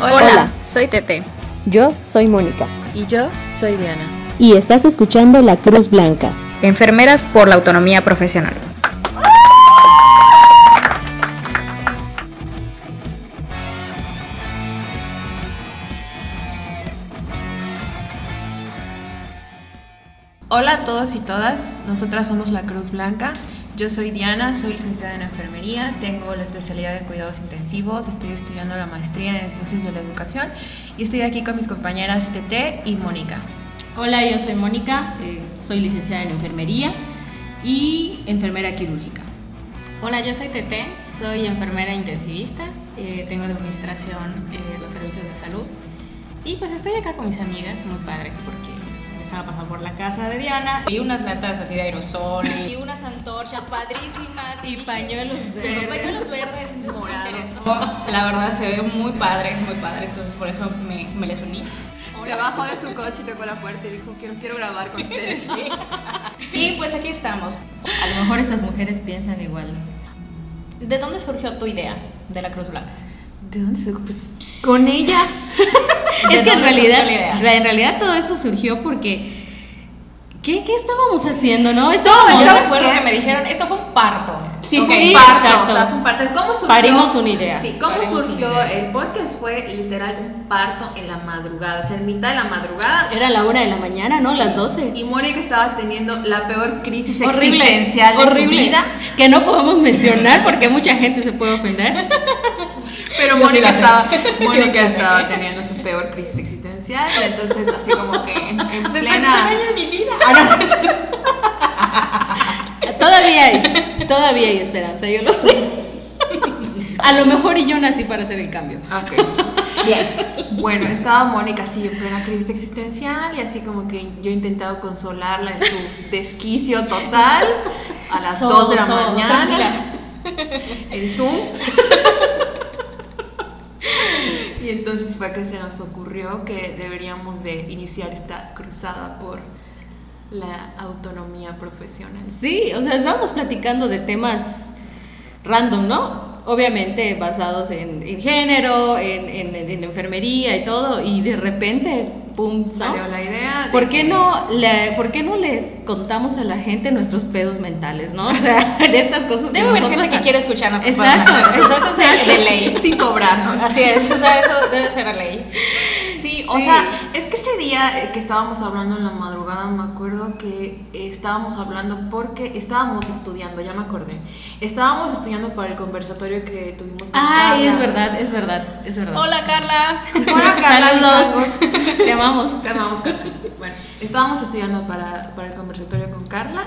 Hola, soy Tete. Yo soy Mónica. Y yo soy Diana. Y estás escuchando La Cruz Blanca. Enfermeras por la autonomía profesional. Hola a todos y todas, nosotras somos La Cruz Blanca. Yo soy Diana, soy licenciada en enfermería, tengo la especialidad de cuidados intensivos, estoy estudiando la maestría en ciencias de la educación y estoy aquí con mis compañeras Tete y Mónica. Hola, yo soy Mónica, eh, soy licenciada en enfermería y enfermera quirúrgica. Hola, yo soy Tete, soy enfermera intensivista, eh, tengo de administración eh, los servicios de salud y pues estoy acá con mis amigas, muy padres porque estaba pasando por la casa de Diana y unas latas así de aerosol y unas antorchas padrísimas y pañuelos verdes. pañuelos verdes, entonces me La verdad se ve muy padre, muy padre, entonces por eso me, me les uní. Se bajó de su coche y tocó la puerta y dijo, quiero, quiero grabar con ustedes. y pues aquí estamos. A lo mejor estas mujeres piensan igual. ¿De dónde surgió tu idea de la Cruz Blanca? ¿De dónde surgió? Pues con ella. es que en realidad, en realidad todo esto surgió porque ¿qué, qué estábamos haciendo, no? Estábamos, yo recuerdo que me dijeron, esto fue un parto. Sí, fue un parto, o sea, fue un parto. ¿Cómo surgió? Parimos una idea. Sí, ¿cómo surgió? El podcast fue literal un parto en la madrugada, o sea, en mitad de la madrugada. Era la una de la mañana, ¿no? Las 12. Y Mónica estaba teniendo la peor crisis existencial de horrible, su vida. Que no podemos mencionar porque mucha gente se puede ofender. Pero Mónica, estaba, Mónica estaba teniendo su peor crisis existencial, entonces así como que en, en plena... de mi vida. todavía hay, todavía hay esperanza, yo lo sé. A lo mejor y yo nací para hacer el cambio. Ok. Bien. Bueno, estaba Mónica así en plena crisis existencial y así como que yo he intentado consolarla en su desquicio total a las 2 de la mañana. En Zoom. Y entonces fue que se nos ocurrió que deberíamos de iniciar esta cruzada por la autonomía profesional. Sí, o sea, estábamos platicando de temas random, ¿no? Obviamente basados en, género, en, en, enfermería y todo, y de repente, ¡pum! Salió la idea. ¿Por qué, no le, ¿Por qué no les contamos a la gente nuestros pedos mentales, no? O sea, de estas cosas Debe haber gente que quiere escucharnos. Exacto, eso, eso es de ley. Sin cobrarnos. Así es, o sea, eso debe ser la ley. Sí, o sea, es que ese día que estábamos hablando en la madrugada, me acuerdo que estábamos hablando porque estábamos estudiando, ya me acordé. Estábamos estudiando para el conversatorio que tuvimos con Ay, es verdad, es verdad, es verdad. Hola, Carla. Hola, Carla. Saludos. Te amamos. Te amamos, Carla. Bueno, estábamos estudiando para, para el conversatorio con Carla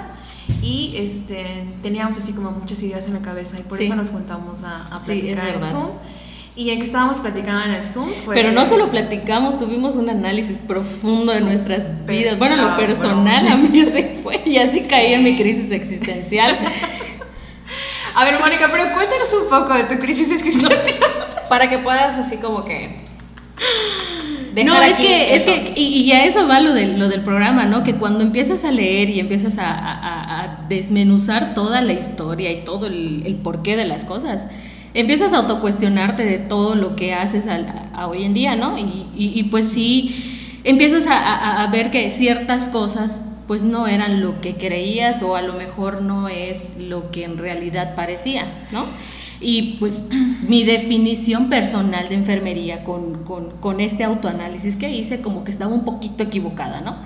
y este, teníamos así como muchas ideas en la cabeza y por Sí. eso nos juntamos a, a Sí, es platicar en. Zoom. Y en que estábamos platicando en el Zoom fue Pero no solo platicamos, tuvimos un análisis profundo de nuestras vidas. Bueno, en lo personal a mí se fue y así caí en mi crisis existencial. A ver, Mónica, pero cuéntanos un poco de tu crisis existencial. Para que puedas así como que... No, es que, es que, y, y a eso va lo del, lo del programa, ¿no? Que cuando empiezas a leer y empiezas a, a- a desmenuzar toda la historia y todo el, el porqué de las cosas, empiezas a autocuestionarte de todo lo que haces a, a hoy en día, ¿no? Y, y- y pues sí, empiezas a, a- ver que ciertas cosas pues no eran lo que creías o a lo mejor no es lo que en realidad parecía, ¿no? Y pues mi definición personal de enfermería con, con, con este autoanálisis que hice como que estaba un poquito equivocada, ¿no?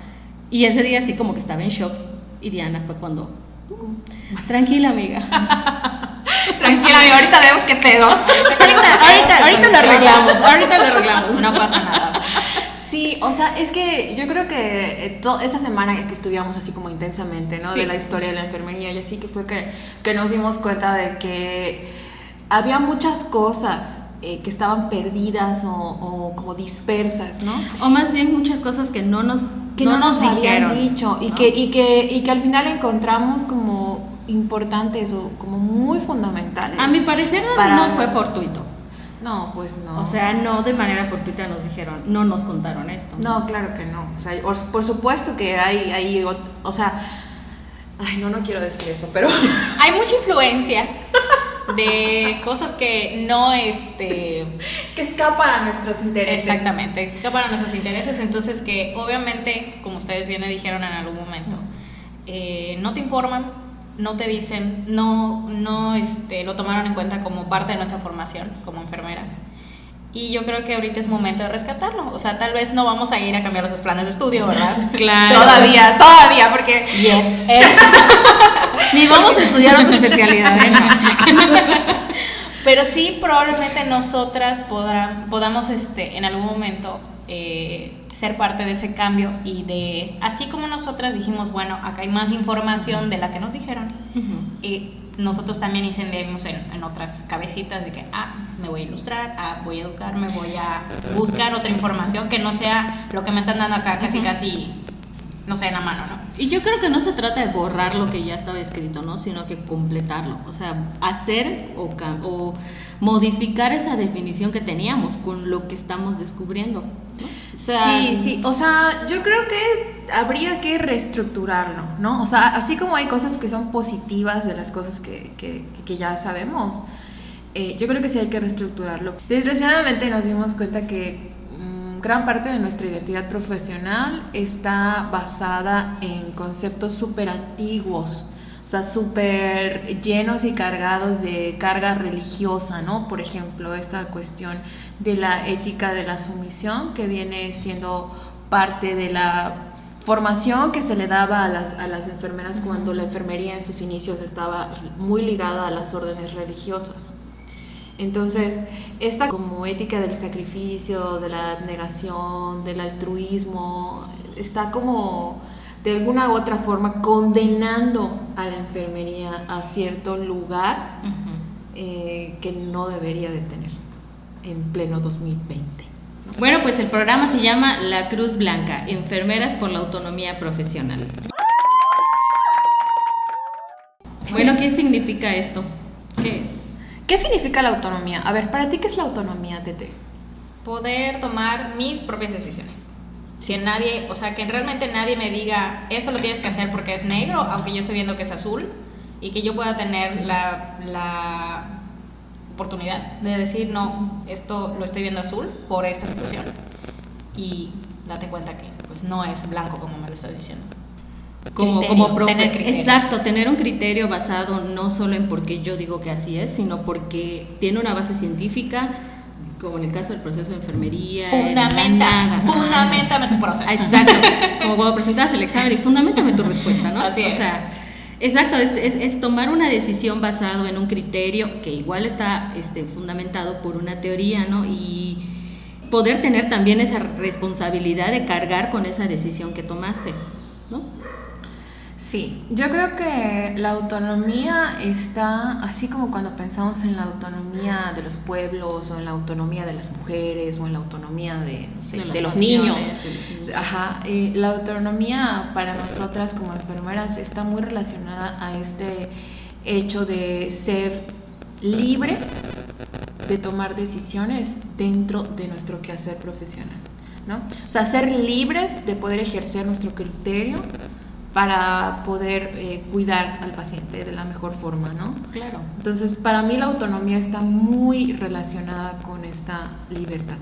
Y ese día así como que estaba en shock y Diana fue cuando... Tranquila, amiga. Tranquila, amiga, ahorita vemos qué pedo. ahorita, ahorita, ahorita lo arreglamos, ahorita lo arreglamos, no pasa nada. Sí, o sea, es que yo creo que eh, to- esta semana que estudiamos así como intensamente, ¿no? Sí. De la historia de la enfermería y así que fue que, que nos dimos cuenta de que había muchas cosas eh, que estaban perdidas o, o como dispersas, ¿no? O más bien muchas cosas que no nos, Que no, nos, dijeron. habían dicho y, ¿no? que, y, que, y que al final encontramos como importantes o como muy fundamentales. A mi parecer Para- no fue fortuito. No, pues no. O sea, no de manera fortuita nos dijeron, no nos contaron esto. No, claro que no. O sea, por, por supuesto que hay, hay, o, o sea, ay, no, no quiero decir esto, pero Hay mucha influencia de cosas que no, este... Que escapan a nuestros intereses. Exactamente, escapan a nuestros intereses, entonces que obviamente, como ustedes bien me dijeron en algún momento, eh, no te informan, no te dicen, no, no este, lo tomaron en cuenta como parte de nuestra formación como enfermeras. Y yo creo que ahorita es momento de rescatarlo. O sea, tal vez no vamos a ir a cambiar esos planes de estudio, ¿verdad? Claro. Todavía, todavía, porque... Bien. Ni vamos a estudiar otra especialidad, ¿eh? Pero sí, probablemente nosotras podamos este, en algún momento eh, ser parte de ese cambio y de, así como nosotras dijimos, bueno, acá hay más información de la que nos dijeron, y nosotros también incendiamos en, en otras cabecitas de que, ah, me voy a ilustrar, ah, voy a educarme, voy a buscar otra información que no sea lo que me están dando acá casi, casi, no sé, en la mano, ¿no? Y yo creo que no se trata de borrar lo que ya estaba escrito, ¿no? Sino que completarlo. O sea, hacer o, o modificar esa definición que teníamos con lo que estamos descubriendo. ¿no? O sea, sí, sí, o sea, yo creo que habría que reestructurarlo, ¿no? O sea, así como hay cosas que son positivas de las cosas que, que- que ya sabemos, eh, yo creo que sí hay que reestructurarlo. Desgraciadamente nos dimos cuenta que gran parte de nuestra identidad profesional está basada en conceptos súper antiguos. O sea, súper llenos y cargados de carga religiosa, ¿no? Por ejemplo, esta cuestión de la ética de la sumisión que viene siendo parte de la formación que se le daba a las, a las enfermeras cuando la enfermería en sus inicios estaba muy ligada a las órdenes religiosas. Entonces, esta como ética del sacrificio, de la abnegación, del altruismo, está como de alguna u otra forma condenando a la enfermería a cierto lugar eh, que no debería de tener en pleno 2020. Bueno, pues el programa se llama La Cruz Blanca, Enfermeras por la Autonomía Profesional. Bueno, ¿qué significa esto? ¿Qué es? ¿Qué significa la autonomía? A ver, para ti, ¿qué es la autonomía, Tete? poder tomar mis propias decisiones. Que nadie, o sea, que realmente nadie me diga, esto lo tienes que hacer porque es negro, aunque yo esté viendo que es azul, y que yo pueda tener la, la oportunidad de decir, no, esto lo estoy viendo azul por esta situación. Y date cuenta que pues no es blanco como me lo estás diciendo. Como, Criterio, como profe- tener. Exacto, tener un criterio basado no solo en porque yo digo que así es, sino porque tiene una base científica, como en el caso del proceso de enfermería. en Fundamenta, fundamentame tu proceso. Exacto, como cuando presentabas el examen y fundamentame tu respuesta, ¿no? Así o es. sea, exacto, es, es- es tomar una decisión basado en un criterio que igual está este, fundamentado por una teoría, ¿no? Y poder tener también esa responsabilidad de cargar con esa decisión que tomaste, ¿no? Sí, yo creo que la autonomía está, así como cuando pensamos en la autonomía de los pueblos o en la autonomía de las mujeres o en la autonomía de, no sé, De las de los niños. de los niños. Ajá, y la autonomía para nosotras como enfermeras está muy relacionada a este hecho de ser libres de tomar decisiones dentro de nuestro quehacer profesional, ¿no? O sea, ser libres de poder ejercer nuestro criterio para poder eh, cuidar al paciente de la mejor forma, ¿no? Claro. Entonces, para mí la autonomía está muy relacionada con esta libertad.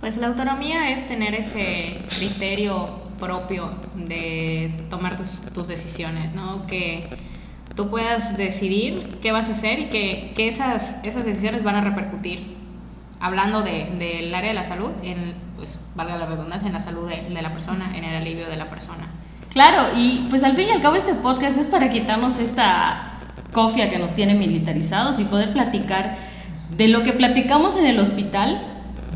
Pues la autonomía es tener ese criterio propio de tomar tus, tus decisiones, ¿no? Que tú puedas decidir qué vas a hacer y que, que esas, esas decisiones van a repercutir, hablando de- del área de la salud, en, pues, valga la redundancia, en la salud de, de la persona, en el alivio de la persona. Claro, y pues al fin y al cabo este podcast es para quitarnos esta cofia que nos tiene militarizados y poder platicar de lo que platicamos en el hospital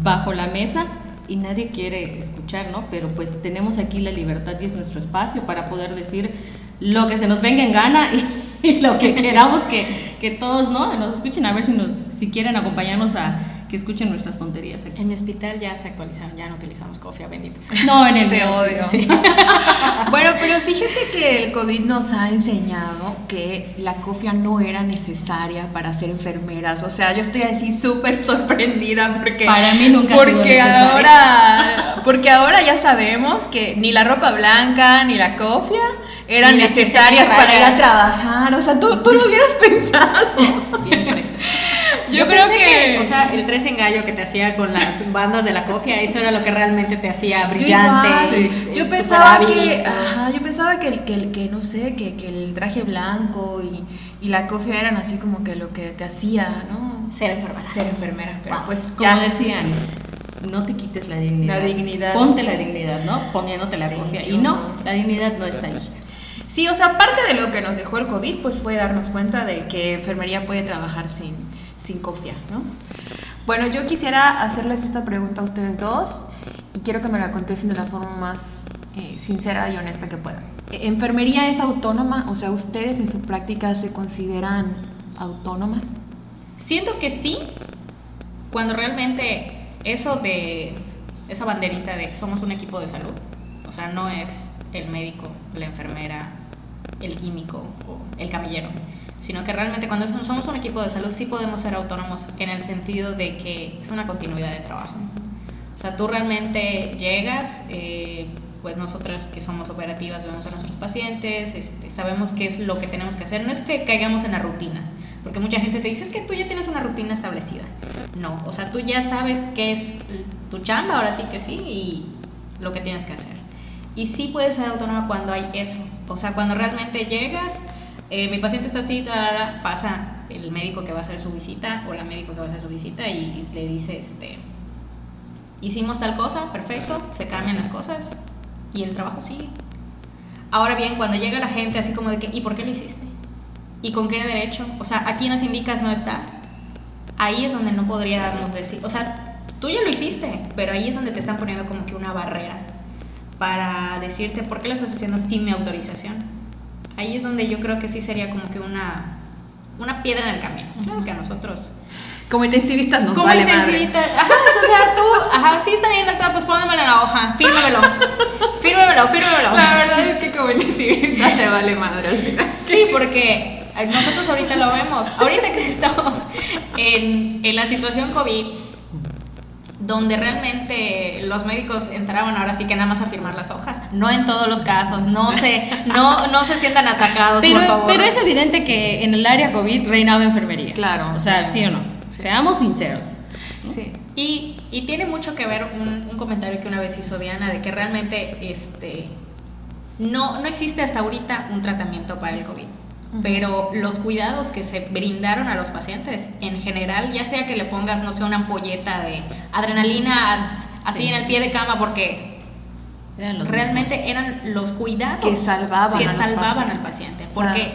bajo la mesa y nadie quiere escuchar, ¿no? Pero pues tenemos aquí la libertad y es nuestro espacio para poder decir lo que se nos venga en gana y, lo que queramos que, que todos, ¿no? Nos escuchen a ver si, nos, si quieren acompañarnos a que escuchen nuestras tonterías aquí. En mi hospital ya se actualizaron, ya no utilizamos cofia, benditos. No, en el Te odio. sí. Bueno, pero fíjate que el COVID nos ha enseñado que la cofia no era necesaria para ser enfermeras. O sea, yo estoy así súper sorprendida porque Para mí nunca porque ahora porque ahora ya sabemos que ni la ropa blanca ni la cofia eran necesarias para ir a trabajar. O sea, tú, tú lo hubieras pensado. Siempre. Yo Yo, creo que- que, o sea, el tres en gallo que te hacía con las bandas de la cofia, eso era lo que realmente te hacía brillante. Yo, igual. este, Yo súper pensaba que, ajá, yo pensaba que, el- que, el- que no sé, que, que el traje blanco y, y la cofia eran así como que lo que te hacía, ¿no? Ser enfermera. Ser enfermera, pero Wow. pues Como ya. decían, no te quites la dignidad. La dignidad. Ponte la dignidad, ¿no? Poniéndote la Sí, cofia. Y no, no. la dignidad no está ahí. Sí, o sea, parte de lo que nos dejó el COVID, pues fue darnos cuenta de que enfermería puede trabajar sin, sin cofia, ¿no? Bueno, yo quisiera hacerles esta pregunta a ustedes dos y quiero que me la contesten de la forma más eh, sincera y honesta que puedan. Eh, ¿Enfermería es autónoma? O sea, ¿ustedes en su práctica se consideran autónomas? Siento que sí, cuando realmente eso de esa banderita de somos un equipo de salud, o sea, no es el médico, la enfermera, el químico o el camillero, sino que realmente cuando somos un equipo de salud sí podemos ser autónomos en el sentido de que es una continuidad de trabajo. O sea, tú realmente llegas, eh, pues nosotras que somos operativas vemos a nuestros pacientes, este, sabemos qué es lo que tenemos que hacer. No es que caigamos en la rutina, porque mucha gente te dice es que tú ya tienes una rutina establecida. No, o sea, tú ya sabes qué es tu chamba, ahora sí que sí, y lo que tienes que hacer. Y sí puedes ser autónoma cuando hay eso. O sea, cuando realmente llegas, eh, mi paciente está así, pasa el médico que va a hacer su visita o la médico que va a hacer su visita y le dice, este, hicimos tal cosa, perfecto, se cambian las cosas y el trabajo sigue. Ahora bien, cuando llega la gente así como de que, ¿y por qué lo hiciste? ¿Y con qué derecho? O sea, aquí nos indicas no está. Ahí es donde no podríamos decir, o sea, tú ya lo hiciste, pero ahí es donde te están poniendo como que una barrera para decirte por qué lo estás haciendo sin mi autorización. Ahí es donde yo creo que sí sería como que una, una piedra en el camino. Claro que a nosotros Como intensivistas nos como vale madre. intensivita. Ajá, o sea, tú, ajá, sí está bien, doctora, pues póngamelo en la hoja, fírmemelo. Fírmemelo, fírmemelo. La verdad es que como intensivistas le vale madre al final. Sí, porque nosotros ahorita lo vemos. Ahorita que estamos en, en la situación COVID, donde realmente los médicos entraban ahora sí que nada más a firmar las hojas. No en todos los casos, no se, no, no se sientan atacados, por Pero, favor. pero es evidente que en el área COVID reinaba enfermería. Claro. O sea, sí o no. Seamos sinceros. Sí. Y, y tiene mucho que ver un, un comentario que una vez hizo Diana de que realmente este, no, no existe hasta ahorita un tratamiento para el COVID. Pero los cuidados que se brindaron a los pacientes, en general, ya sea que le pongas, no sé, una ampolleta de adrenalina así Sí. en el pie de cama, porque Eran los realmente mismos. eran los cuidados Que salvaban que salvaban al paciente. O sea, Porque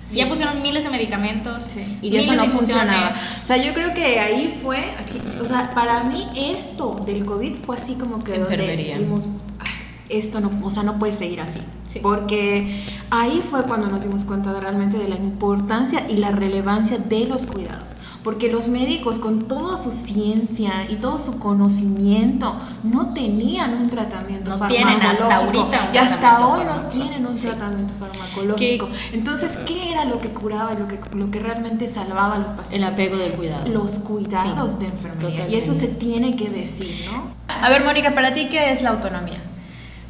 sí. ya pusieron miles de medicamentos, Y miles eso no de funcionaba. O sea, yo creo que ahí fue, aquí- o sea, para mí esto del COVID fue así como que donde Enfermería. vimos, "Ah, esto no, o sea, no puede seguir así. Sí. Porque ahí fue cuando nos dimos cuenta de realmente de la importancia y la relevancia de los cuidados. Porque los médicos con toda su ciencia y todo su conocimiento no tenían un tratamiento No tienen hasta farmacológico. ahorita un y hasta hoy no farmacológico. tienen un Sí. tratamiento farmacológico. Entonces, ¿qué era lo que curaba, lo que, lo que realmente salvaba a los pacientes? El apego del cuidado. los cuidados Sí, de enfermería. totalmente. Y eso se tiene que decir, ¿no? A ver, Mónica, para ti, ¿qué es la autonomía?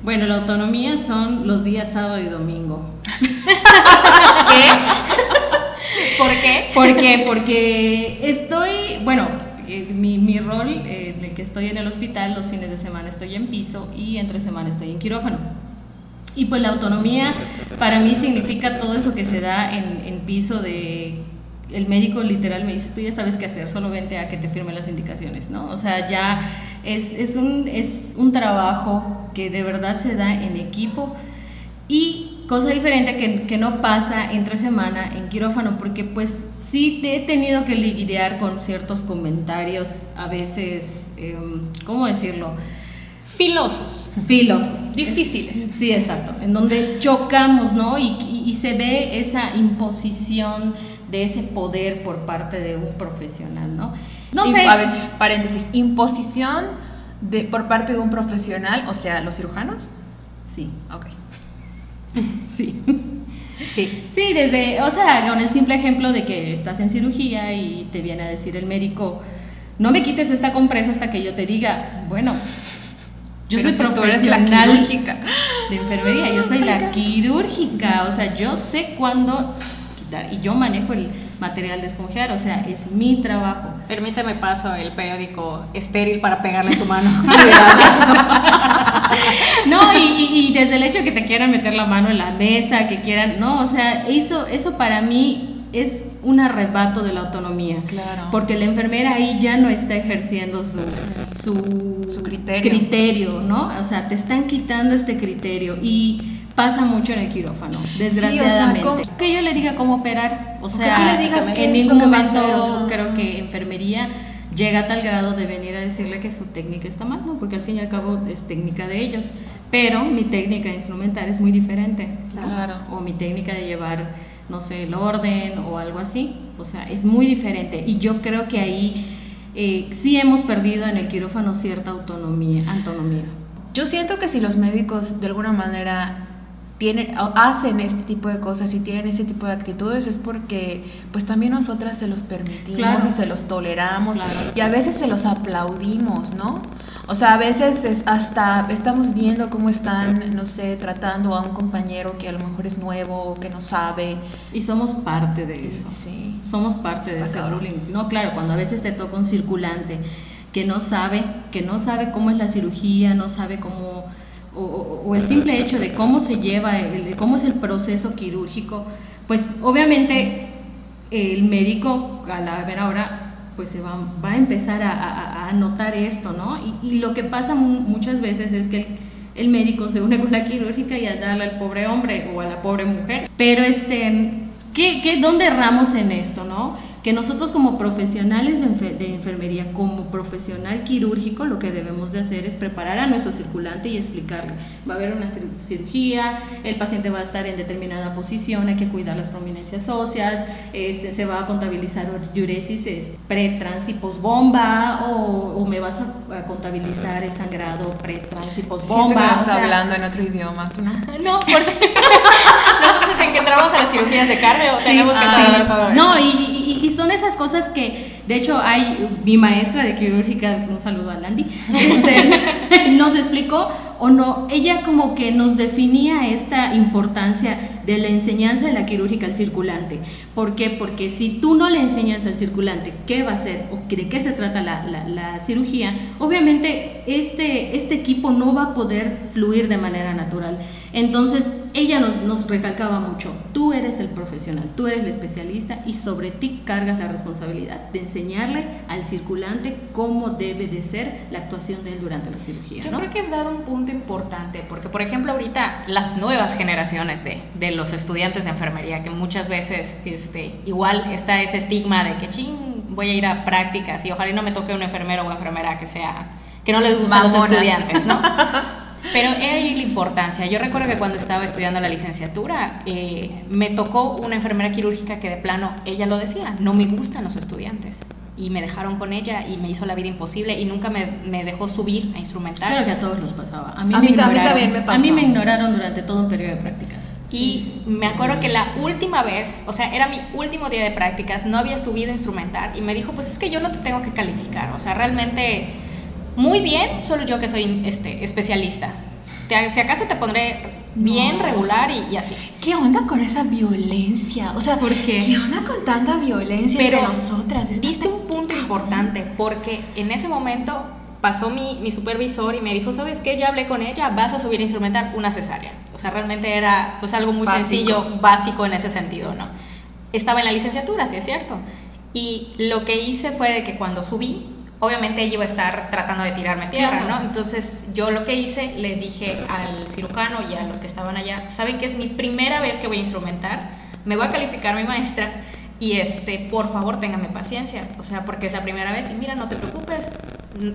Bueno, la autonomía son los días sábado y domingo. ¿Por qué? ¿Por qué? Porque estoy, bueno, eh, mi, mi rol eh, en el que estoy en el hospital, los fines de semana estoy en piso y entre semana estoy en quirófano. Y pues la autonomía para mí significa todo eso que se da en, en piso de... El médico literal me dice, tú ya sabes qué hacer, solo vente a que te firme las indicaciones, ¿no? O sea, ya es, es, un, es un trabajo que de verdad se da en equipo y cosa diferente que, que no pasa entre semana en quirófano, porque pues sí te he tenido que lidiar con ciertos comentarios, a veces, em, ¿cómo decirlo? Filosos. Filosos. Difíciles. Sí, exacto. En donde chocamos, ¿no? Y, y- y se ve esa imposición de ese poder por parte de un profesional, ¿no? No sé. A ver, paréntesis. Imposición de, por parte de un profesional, o sea, los cirujanos. Sí, Ok. sí. Sí. Sí, desde, o sea, con el simple ejemplo de que estás en cirugía y te viene a decir el médico, no me quites esta compresa hasta que yo te diga, bueno, Yo Pero soy si tú eres la profesional de enfermería, yo soy la quirúrgica, o sea, yo sé cuándo y yo manejo el material de esponjear, o sea, es mi trabajo. Permíteme paso el periódico estéril para pegarle su mano. No, y, desde el hecho de que te quieran meter la mano en la mesa, que quieran, no, o sea, eso, eso para mí es un arrebato de la autonomía. Claro. Porque la enfermera ahí ya no está ejerciendo su, su, Su criterio. criterio, ¿no? O sea, te están quitando este criterio y pasa mucho en el quirófano, desgraciadamente. ¿cómo- Que yo le diga cómo operar, o sea, le digas qué en ningún que momento o sea. creo que enfermería llega a tal grado de venir a decirle que su técnica está mal, ¿no? Porque al fin y al cabo es técnica de ellos. Pero mi técnica instrumental es muy diferente, ¿no? Claro. O mi técnica de llevar, no sé, el orden o algo así. O sea, es muy diferente. Y yo creo que ahí eh, sí hemos perdido en el quirófano cierta autonomía. autonomía. Yo siento que si los médicos de alguna manera tienen, hacen este tipo de cosas y tienen este tipo de actitudes es porque pues también nosotras se los permitimos Claro. y se los toleramos Claro. y a veces se los aplaudimos, ¿no? O sea, a veces es hasta estamos viendo cómo están, no sé, tratando a un compañero que a lo mejor es nuevo que no sabe. Y somos parte de eso. Sí. Somos parte de Está ese cabrón. bullying. No, claro, cuando a veces te toca un circulante que no sabe, que no sabe cómo es la cirugía, no sabe cómo, o, el simple hecho de cómo se lleva, el- cómo es el proceso quirúrgico, pues obviamente el médico a la ver ahora pues se va, va a empezar a, a- notar esto, ¿no? Y, lo que pasa mu- muchas veces es que el, el médico se une con la quirúrgica y a darle al pobre hombre o a la pobre mujer. Pero este, ¿qué, qué, ¿dónde erramos en esto, no? Que nosotros como profesionales de, enfe- de enfermería, como profesional quirúrgico, lo que debemos de hacer es preparar a nuestro circulante y explicarle. Va a haber una cir- cirugía, el paciente va a estar en determinada posición, hay que cuidar las prominencias óseas, este, se va a contabilizar diuresis es, pre, trans y posbomba, o, o me vas a, a contabilizar el sangrado pre, trans y Siento que o sea, hablando en otro idioma, ¿tú no? No, porque entramos a las cirugías de cardio tenemos que ah, todo. No, y, y- y son esas cosas que, de hecho, hay mi maestra de quirúrgica, un saludo a Landy, este, nos explicó o no, ella como que nos definía esta importancia de la enseñanza de la quirúrgica al circulante. ¿Por qué? Porque si tú no le enseñas al circulante qué va a hacer o de qué se trata la, la- la cirugía, obviamente este, este equipo no va a poder fluir de manera natural. Entonces, ella nos, nos recalcaba mucho, tú eres el profesional, tú eres el especialista y sobre ti cargas la responsabilidad de enseñarle al circulante cómo debe de ser la actuación de él durante la cirugía. Yo ¿no? creo que has dado un punto importante, porque por ejemplo ahorita las nuevas generaciones de, de los estudiantes de enfermería, que muchas veces este, igual está ese estigma de que ching, voy a ir a prácticas y ojalá y no me toque un enfermero o enfermera que sea, que no les gustan los estudiantes, ¿no? Pero he ahí la importancia. Yo recuerdo que cuando estaba estudiando la licenciatura, eh, me tocó una enfermera quirúrgica que de plano, ella lo decía, no me gustan los estudiantes. Y me dejaron con ella y me hizo la vida imposible y nunca me, me dejó subir a instrumentar. Claro que a todos nos pasaba. A mí, A me mí a también me A pasó. mí me ignoraron durante todo un periodo de prácticas. Y me acuerdo que la última vez, o sea, era mi último día de prácticas, no había subido a instrumentar y me dijo, pues es que yo no te tengo que calificar, o sea, realmente muy bien, solo yo que soy este, especialista. Te- si acaso te pondré bien, No. regular y, y así. ¿Qué onda con esa violencia? O sea, ¿Por qué? ¿qué onda con tanta violencia Pero entre nosotras? Diste un punto importante porque en ese momento pasó mi, mi supervisor y me dijo, ¿sabes qué? Ya hablé con ella, vas a subir a instrumentar una cesárea. O sea, realmente era pues algo muy Básico. sencillo, básico en ese sentido, ¿no? Estaba en la licenciatura, sí es cierto. Y lo que hice fue de que cuando subí, obviamente ella iba a estar tratando de tirarme tierra. ¿no? Entonces yo lo que hice, le dije al cirujano y a los que estaban allá, ¿saben que es mi primera vez que voy a instrumentar? Me va a calificar mi maestra y este, por favor, ténganme paciencia, o sea, porque es la primera vez y mira, no te preocupes,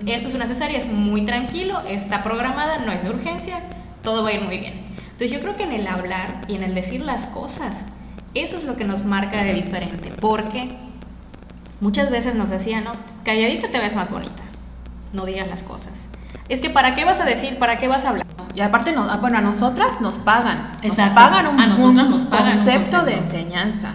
esto es una cesárea, es muy tranquilo, está programada, no es de urgencia, todo va a ir muy bien. Entonces yo creo que en el hablar y en el decir las cosas, eso es lo que nos marca de diferente, porque muchas veces nos decían, no, calladita te ves más bonita, no digas las cosas. Es que ¿para qué vas a decir? ¿Para qué vas a hablar? Y aparte, no, ah, bueno, a nosotras nos pagan. Nos Exacto. pagan un, A nosotras un nos pagan un concepto de concepto. enseñanza.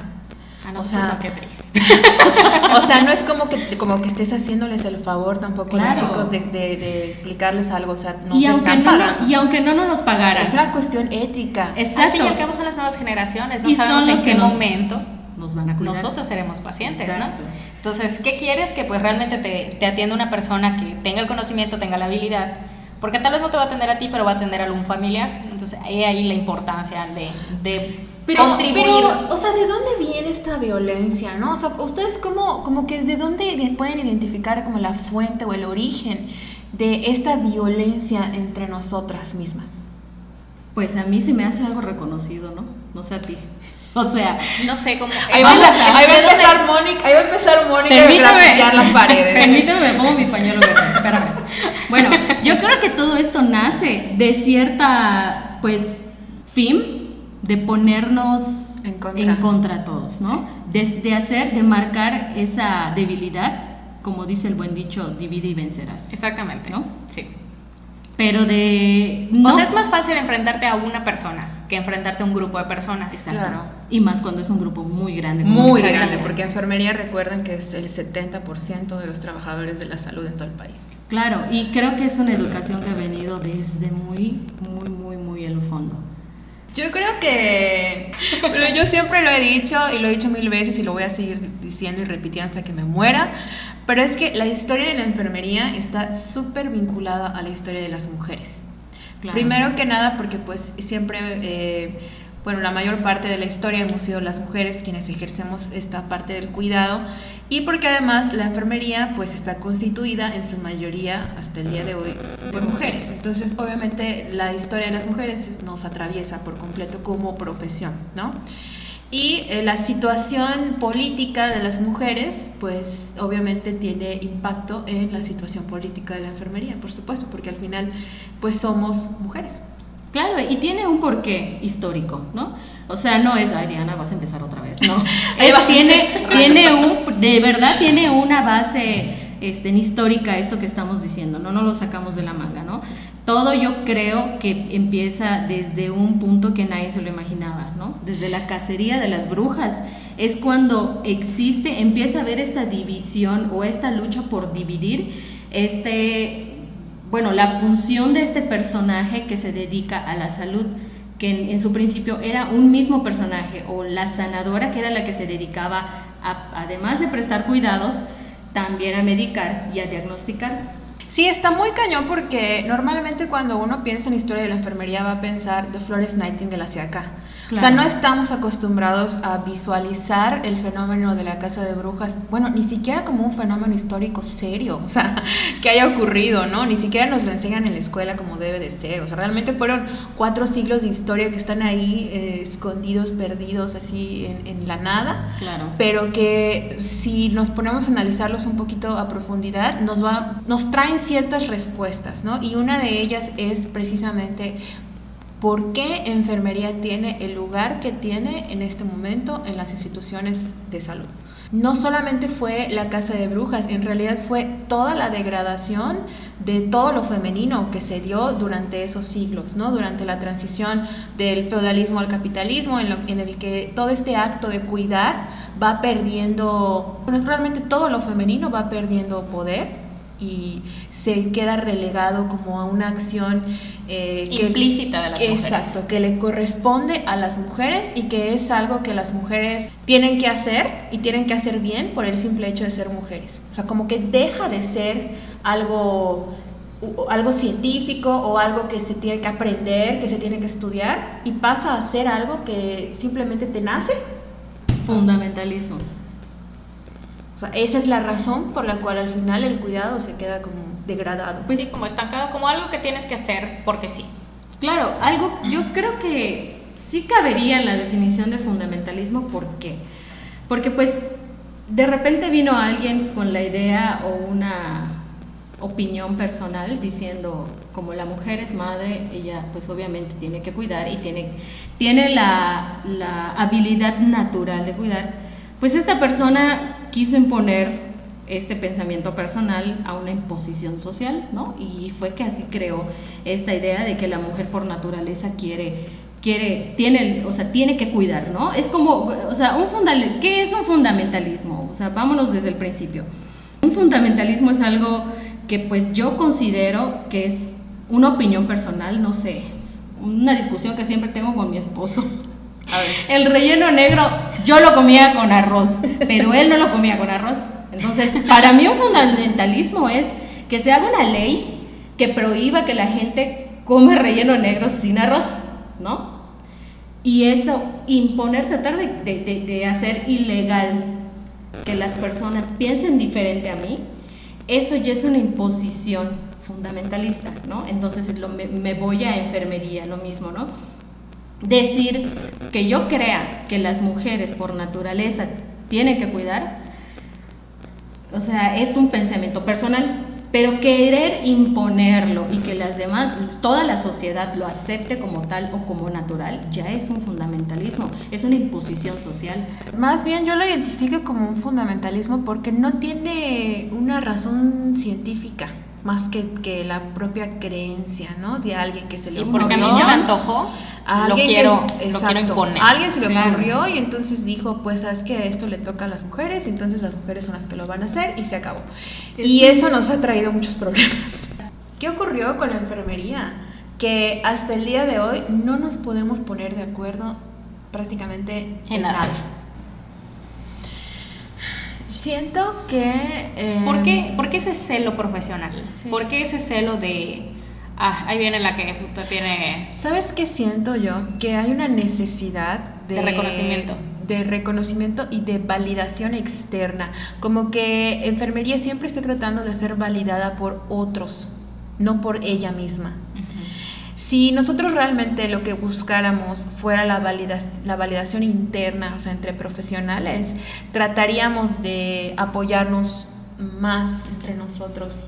A O nosotros sea, no, qué triste. o sea, no es como que, como que estés haciéndoles el favor tampoco a los Claro. chicos de, de- de explicarles algo, o sea, no y, se aunque están no, pagando. y aunque no nos los pagaran. Es una cuestión ética. Al fin y Exacto. al cabo son las nuevas generaciones, no Y sabemos en qué nos- momento Nos van a cuidar. nosotros seremos pacientes, Exacto. ¿no? Entonces, ¿qué quieres? Que pues realmente te, te atienda una persona que tenga el conocimiento, tenga la habilidad, porque tal vez no te va a atender a ti, pero va a atender a algún familiar. Entonces, ahí la importancia de, de Pero, contribuir. pero, o sea, ¿de dónde viene esta violencia, no? O sea, ustedes como, como que de dónde pueden identificar como la fuente o el origen de esta violencia entre nosotras mismas. Pues a mí se me hace algo reconocido, ¿no? No sé a ti. O sea, no sé cómo... Ahí va, ¿de a- ahí va a dónde- empezar Mónica, ahí va a empezar Mónica a las paredes. permítame, me pongo mi pañuelo verde, espérame. Bueno, yo creo que todo esto nace de cierta, pues, fin de ponernos En contra. en contra todos, ¿no? De, de hacer, de marcar esa debilidad, como dice el buen dicho, divide y vencerás. Exactamente, ¿No? Sí. Pero de... no- O sea, es más fácil enfrentarte a una persona que enfrentarte a un grupo de personas. Exacto. Claro. Y más cuando es un grupo muy grande. Muy grande, porque enfermería recuerden que es el 70% de los trabajadores de la salud en todo el país. Claro, y creo que es una educación que ha venido desde muy, muy, muy, muy en el fondo. Yo creo que yo siempre lo he dicho y lo he dicho mil veces y lo voy a seguir diciendo y repitiendo hasta que me muera, pero es que la historia de la enfermería está súper vinculada a la historia de las mujeres. Claro. Primero que nada porque pues siempre, eh, bueno, la mayor parte de la historia hemos sido las mujeres quienes ejercemos esta parte del cuidado y porque además la enfermería pues está constituida en su mayoría hasta el día de hoy por mujeres. Entonces obviamente la historia de las mujeres nos atraviesa por completo como profesión, ¿no? Y eh, la situación política de las mujeres, pues obviamente tiene impacto en la situación política de la enfermería, por supuesto, porque al final, pues somos mujeres. Claro, y tiene un porqué histórico, ¿no? O sea, no es, ay Diana, vas a empezar otra vez, no. Tiene, tiene un, de verdad tiene una base este, histórica esto que estamos diciendo, no nos lo sacamos de la manga, ¿no? Todo yo creo que empieza desde un punto que nadie se lo imaginaba, ¿no? Desde la cacería de las brujas. Es cuando existe, empieza a haber esta división o esta lucha por dividir este, bueno, la función de este personaje que se dedica a la salud, que en, en su principio era un mismo personaje, o la sanadora, que era la que se dedicaba, a- además de prestar cuidados, también a medicar y a diagnosticar. Sí, está muy cañón porque normalmente cuando uno piensa en historia de la enfermería va a pensar de Flores Nightingale hacia acá. O sea, no estamos acostumbrados a visualizar el fenómeno de la casa de brujas, bueno, ni siquiera como un fenómeno histórico serio, o sea, que haya ocurrido, ¿no? Ni siquiera nos lo enseñan en la escuela como debe de ser, o sea, realmente fueron cuatro siglos de historia que están ahí eh, escondidos, perdidos, así en, en la nada Claro. pero que si nos ponemos a analizarlos un poquito a profundidad, nos, va, nos traen ciertas respuestas, ¿no? Y una de ellas es precisamente por qué enfermería tiene el lugar que tiene en este momento en las instituciones de salud. No solamente fue la casa de brujas, en realidad fue toda la degradación de todo lo femenino que se dio durante esos siglos, ¿no? Durante la transición del feudalismo al capitalismo, en, lo- el que todo este acto de cuidar va perdiendo, realmente todo lo femenino va perdiendo poder y se queda relegado como a una acción eh, que- Implícita de las mujeres. Exacto, que le corresponde a las mujeres y que es algo que las mujeres tienen que hacer y tienen que hacer bien por el simple hecho de ser mujeres. O sea, como que deja de ser algo algo científico o algo que se tiene que aprender, que se tiene que estudiar y pasa a ser algo que simplemente te nace. Fundamentalismos. O sea, esa es la razón por la cual al final el cuidado se queda como degradado. Pues sí, como estancado, como algo que tienes que hacer porque sí. Claro, algo, yo creo que sí cabería en la definición de fundamentalismo, ¿por qué? Porque pues de repente vino alguien con la idea o una opinión personal diciendo como la mujer es madre, ella pues obviamente tiene que cuidar y tiene, tiene la, la habilidad natural de cuidar, pues esta persona quiso imponer este pensamiento personal a una imposición social, ¿no? Y fue que así creó esta idea de que la mujer por naturaleza quiere quiere, tiene, o sea, tiene que cuidar, ¿no? Es como, o sea, un fundal ¿qué es un fundamentalismo? O sea, vámonos desde el principio. Un fundamentalismo es algo que pues yo considero que es una opinión personal, no sé, una discusión que siempre tengo con mi esposo. El relleno negro yo lo comía con arroz, pero él no lo comía con arroz. Entonces, para mí un fundamentalismo es que se haga una ley que prohíba que la gente come relleno negro sin arroz, ¿no? Y eso, imponer, tratar de, hacer ilegal que las personas piensen diferente a mí, eso ya es una imposición fundamentalista, ¿no? Entonces me, me, voy a enfermería, lo mismo, ¿no? Decir que yo crea que las mujeres por naturaleza tienen que cuidar, o sea, es un pensamiento personal, pero querer imponerlo y que las demás, toda la sociedad lo acepte como tal o como natural, ya es un fundamentalismo, es una imposición social. Más bien yo lo identifico como un fundamentalismo porque no tiene una razón científica más que, que la propia creencia, ¿no? De alguien que se le ocurrió. porque a mí se me antojó, lo quiero, lo quiero imponer. alguien se le ocurrió y entonces dijo, pues, ¿sabes que Esto le toca a las mujeres y entonces las mujeres son las que lo van a hacer y se acabó. y eso nos ha traído muchos problemas. ¿Qué ocurrió con la enfermería? Que hasta el día de hoy no nos podemos poner de acuerdo prácticamente en, nada. Siento que... Eh, ¿Por, qué, ¿Por, qué, ese celo profesional? ¿Por qué ese celo de... Ah, ahí viene la que tiene... ¿Sabes qué siento yo? Que hay una necesidad de, de reconocimiento de reconocimiento y de validación externa, como que enfermería siempre esté tratando de ser validada por otros, no por ella misma. Si nosotros realmente lo que buscáramos fuera la, la validación interna, o sea, entre profesionales, trataríamos de apoyarnos más entre nosotros.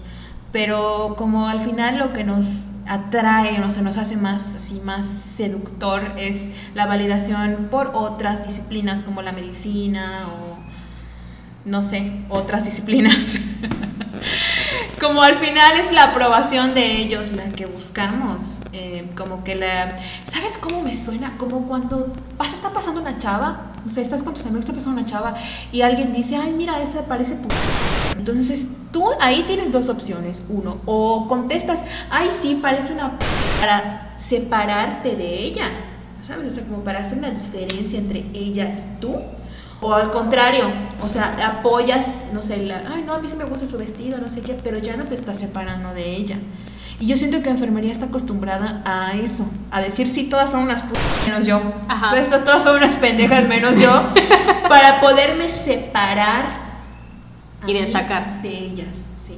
Pero como al final lo que nos atrae, o se nos hace más, así, más seductor es la validación por otras disciplinas como la medicina o no sé, otras disciplinas. como al final es la aprobación de ellos la que buscamos. Eh, como que la... ¿Sabes cómo me suena? Como cuando vas, está pasando una chava, o sea, estás con tus amigos, está pasando una chava y alguien dice, ay, mira, esta parece... Entonces tú ahí tienes dos opciones. Uno, o contestas, ay, sí, parece una... para separarte de ella. ¿Sabes? O sea, como para hacer una diferencia entre ella y tú. O al contrario, o sea, apoyas, no sé, la, ay, no, a mí sí me gusta su vestido, no sé qué, pero ya no te estás separando de ella. Y yo siento que la enfermería está acostumbrada a eso, a decir, sí, todas son unas putas menos yo. Ajá. Pues, todas son unas pendejas menos yo, para poderme separar y destacar de ellas, sí.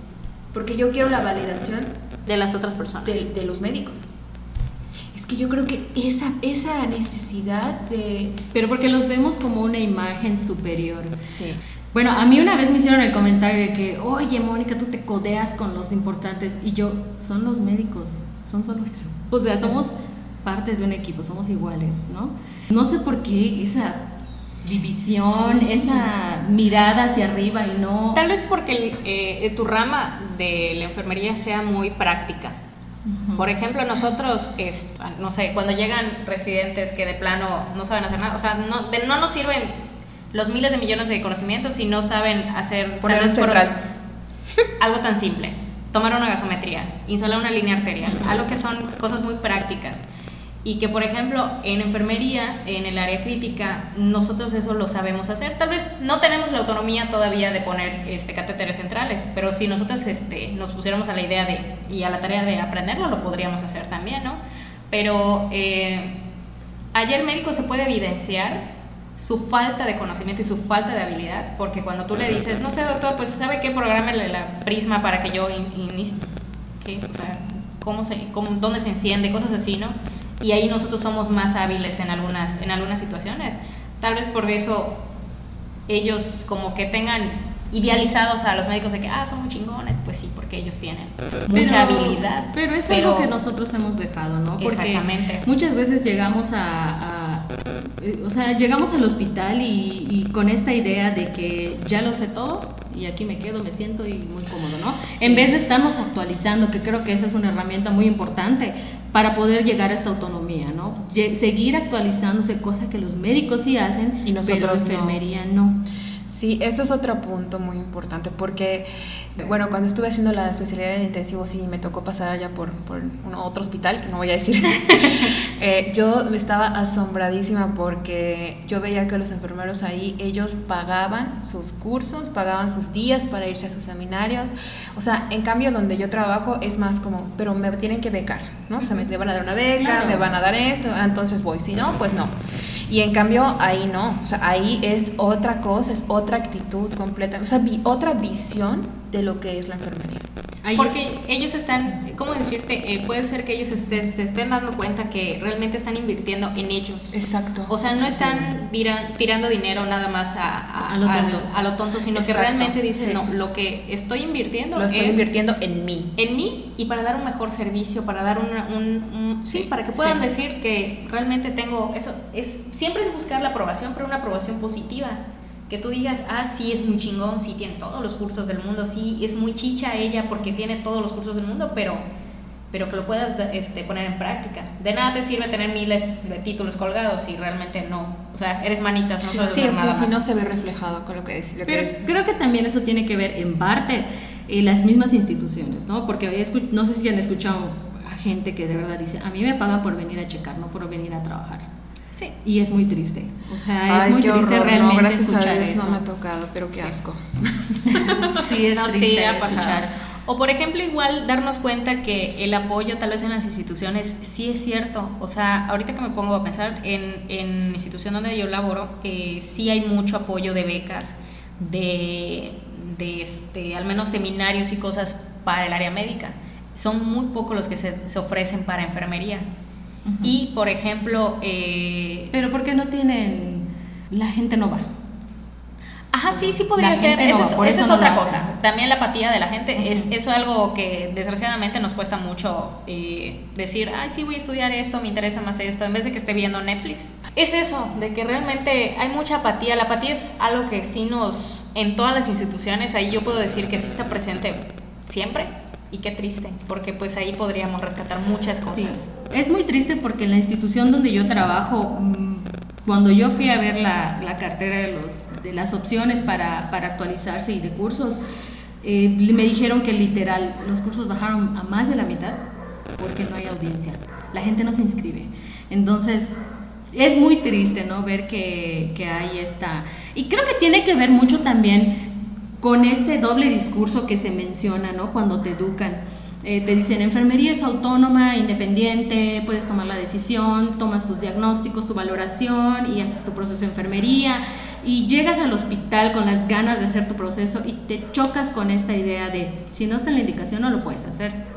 Porque yo quiero la validación de las otras personas, de, de los médicos que yo creo que esa, esa necesidad de... Pero porque los vemos como una imagen superior. Sí. Bueno, a mí una vez me hicieron el comentario de que, oye, Mónica, tú te codeas con los importantes. Y yo, son los médicos, son solo eso. O sea, somos parte de un equipo, somos iguales, ¿no? No sé por qué esa división, esa mirada hacia arriba y no... Tal vez porque eh, tu rama de la enfermería sea muy práctica por ejemplo, nosotros, no sé, cuando llegan residentes que de plano no saben hacer nada, o sea, no, no nos sirven los miles de millones de conocimientos si no saben hacer por algo tan simple. Tomar una gasometría, instalar una línea arterial, algo que son cosas muy prácticas y que por ejemplo en enfermería, en el área crítica, nosotros eso lo sabemos hacer. Tal vez no tenemos la autonomía todavía de poner este, catéteres centrales, pero si nosotros este, nos pusiéramos a la idea de, y a la tarea de aprenderlo, lo podríamos hacer también, ¿no? Pero eh, allá el médico se puede evidenciar su falta de conocimiento y su falta de habilidad, porque cuando tú le dices, no sé, doctor, pues sabe qué programa la prisma para que yo inicie, ¿qué? O sea, ¿cómo se, cómo, dónde se enciende, cosas así, ¿no? y ahí nosotros somos más hábiles en algunas, en algunas situaciones. Tal vez por eso ellos como que tengan idealizados a los médicos de que, ah, son muy chingones, pues sí, porque ellos tienen mucha habilidad. Pero es algo que nosotros hemos dejado, ¿no? Porque Exactamente. muchas veces llegamos a, eh, o sea, llegamos al hospital y, y con esta idea de que ya lo sé todo y aquí me quedo, me siento y muy cómodo, ¿no? En vez de estarnos actualizando, que creo que esa es una herramienta muy importante para poder llegar a esta autonomía, ¿no? Seguir actualizándose, cosa que los médicos sí hacen Y nosotros pero no. enfermería no. Sí, eso es otro punto muy importante porque, bueno, cuando estuve haciendo la especialidad en intensivo, sí, me tocó pasar allá por, por un- otro hospital, que no voy a decir. Eh, yo me estaba asombradísima porque yo veía que los enfermeros ahí, ellos pagaban sus cursos, pagaban sus días para irse a sus seminarios. O sea, en cambio, donde yo trabajo es más como, pero me tienen que becar, ¿no? O sea, me, me van a dar una beca, Claro. me van a dar esto, ah, entonces voy. Si no, pues no. Y en cambio ahí no, o sea, ahí es otra cosa, es otra actitud completa, o sea, vi- otra visión de lo que es la enfermería. Porque ellos están, ¿cómo decirte? Eh, puede ser que ellos esté- se estén dando cuenta que realmente están invirtiendo en ellos. Exacto. O sea, no están tira- tirando dinero nada más a, a- A lo tonto. a lo tonto, sino que realmente dicen, sí. no, lo que estoy invirtiendo lo estoy es invirtiendo en mí. en mí y para dar un mejor servicio, para dar una- un, un- sí, Sí, para que puedan sí. decir que realmente tengo eso. Es siempre es buscar la aprobación, pero una aprobación positiva. Que tú digas, ah, sí, es muy chingón, sí, tiene todos los cursos del mundo, sí, es muy chicha ella porque tiene todos los cursos del mundo, pero, pero que lo puedas este, poner en práctica. De nada te sirve tener miles de títulos colgados si realmente no, o sea, eres manitas, no sabes Sí, hacer o sea, nada si más. no se ve reflejado con lo que decía. Pero creo que también eso tiene que ver en parte eh, las mismas instituciones, ¿no? Porque no sé si han escuchado a gente que de verdad dice, a mí me pagan por venir a checar, no por venir a trabajar. Sí. Y es muy triste. O sea, es muy triste horror, realmente no, gracias escuchar a Dios eso. no me ha tocado, pero qué Sí. asco. Sí, es no, triste sí, ha pasado. O por ejemplo, igual darnos cuenta que el apoyo tal vez en las instituciones sí es cierto. O sea, ahorita que me pongo a pensar, en, en la institución donde yo laboro, eh, sí hay mucho apoyo de becas, de, de este, al menos seminarios y cosas para el área médica. Son muy pocos los que se, se ofrecen para enfermería. Ujú. Y, por ejemplo, eh, Pero ¿por qué no tienen... La gente no va. Ajá, sí, sí podría La ser. no Esa es, no otra cosa. También la apatía de la gente es eso es algo que desgraciadamente nos cuesta mucho eh, decir, ay, sí, voy a estudiar esto, me interesa más esto, en vez de que esté viendo Netflix. Es eso, de que realmente hay mucha apatía. La apatía es algo que sí nos, en todas las instituciones, ahí yo puedo decir que sí está presente siempre. Y qué triste, porque pues ahí podríamos rescatar muchas Sí. cosas. Es muy triste porque en la institución donde yo trabajo, mm, cuando yo fui a ver la, la cartera de, los, de las opciones para, para actualizarse y de cursos, eh, me dijeron que literal los cursos bajaron a más de la mitad porque no hay audiencia. La gente no se inscribe. Entonces, es muy triste, ¿no? Ver que, que hay esta... Y creo que tiene que ver mucho también con este doble discurso que se menciona, ¿no? Cuando te educan. Eh, te dicen, enfermería es autónoma, independiente, puedes tomar la decisión, tomas tus diagnósticos, tu valoración y haces tu proceso de enfermería. Y llegas al hospital con las ganas de hacer tu proceso y te chocas con esta idea de, si no está en la indicación, no lo puedes hacer.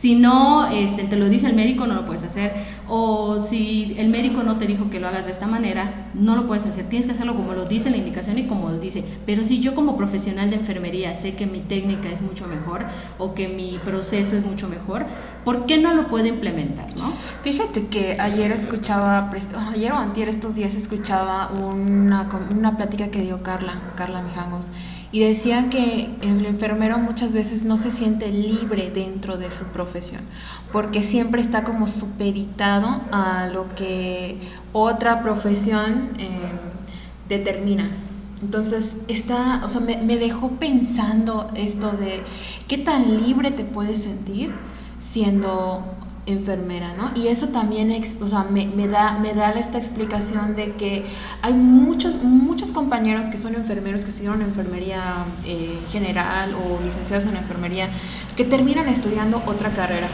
Si no este, te lo dice el médico, no lo puedes hacer. O si el médico no te dijo que lo hagas de esta manera, no lo puedes hacer. Tienes que hacerlo como lo dice la indicación y como lo dice. Pero si yo como profesional de enfermería sé que mi técnica es mucho mejor o que mi proceso es mucho mejor, ¿por qué no lo puedo implementar? ¿no? Fíjate que ayer escuchaba, ah, ayer o antier estos días escuchaba una, una plática que dio Carla, Carla Mijangos, y decía que el enfermero muchas veces no se siente libre dentro de su profesión, porque siempre está como supeditado a lo que otra profesión eh, determina. Entonces, está, o sea, me dejó pensando esto de qué tan libre te puedes sentir siendo enfermera, ¿no? Y eso también o sea, me, me da, me da esta explicación de que hay muchos, muchos compañeros que son enfermeros, que estudiaron enfermería eh, general o licenciados en enfermería, que terminan estudiando otra carrera,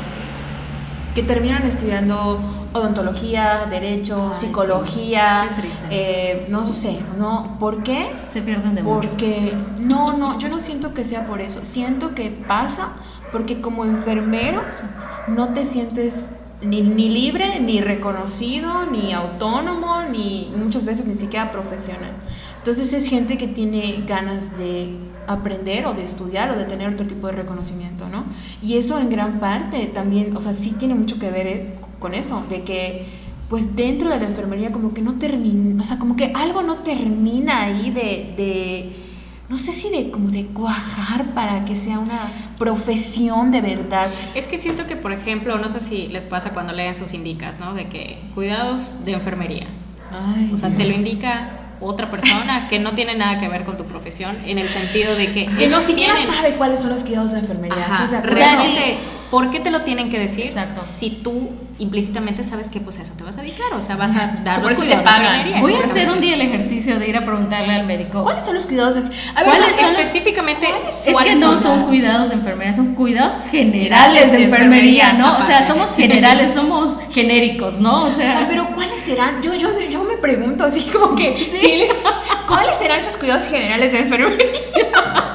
que terminan estudiando odontología, derecho, Ay, sí. psicología, Qué triste. eh, no sé, ¿no? ¿Por qué? Se pierden de mucho. Porque no, no, yo no siento que sea por eso. Siento que pasa porque como enfermeros no te sientes ni, ni libre, ni reconocido, ni autónomo, ni muchas veces ni siquiera profesional. Entonces es gente que tiene ganas de aprender o de estudiar o de tener otro tipo de reconocimiento, ¿no? Y eso en gran parte también, o sea, sí tiene mucho que ver eh, con eso, de que pues dentro de la enfermería como que no termina, o sea, como que algo no termina ahí de, de no sé si de como de cuajar para que sea una profesión de verdad. Es que siento que, por ejemplo, no sé si les pasa cuando leen sus indicas, ¿no? De que cuidados de enfermería. Ay, O sea, te lo indica otra persona que no tiene nada que ver con tu profesión, en el sentido de que Que no siquiera tienen- sabe cuáles son los cuidados de enfermería. Ajá, realmente, ¿por qué te lo tienen que decir? Exacto. Si tú implícitamente sabes que pues a eso te vas a dedicar, o sea, vas a dar los cuidados de pagan. enfermería. Voy a hacer un día el ejercicio de ir a preguntarle al médico. ¿Cuáles son los cuidados de A ver, ¿Cuáles son específicamente Es que no son? cuidados de enfermería, son cuidados generales de de enfermería, enfermería, ¿no? O sea, somos generales, somos genéricos, ¿no? O O sea, sea, pero ¿cuáles serán? Yo, yo, yo me pregunto así como que, sí, ¿cuáles serán esos cuidados generales de enfermería?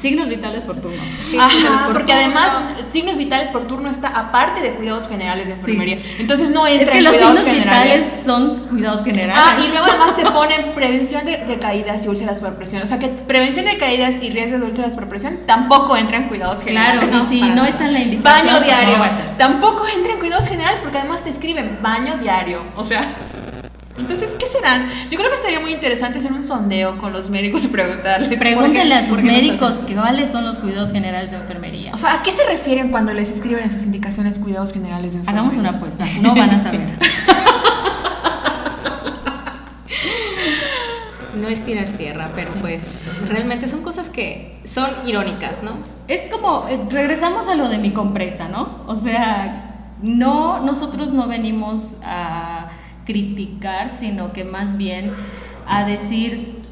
Signos vitales por turno. Ajá, por porque turno. además signos vitales por turno está aparte de cuidados generales de enfermería. Entonces no Es entra que en los cuidados signos generales. vitales son cuidados generales. Ah, y luego además te ponen prevención de, de caídas y úlceras por presión. O sea que prevención de caídas y riesgo de úlceras por presión tampoco entra en cuidados Claro, generales. y si no nada. está en la indicación, Baño diario. no. Tampoco entra en cuidados generales porque además te escriben baño diario. O sea. Entonces, ¿qué serán? Yo creo que estaría muy interesante hacer un sondeo con los médicos y preguntarles. Pregúntenle a sus médicos cuáles son los cuidados generales de enfermería. O sea, ¿a qué se refieren cuando les escriben en sus indicaciones cuidados generales de enfermería? Hagamos una apuesta, no van a saber. No es tirar tierra, pero pues realmente son cosas que son irónicas, ¿no? Es como, eh, regresamos a lo de mi compresa, ¿no? O sea, no, nosotros no venimos a criticar, sino que más bien a decir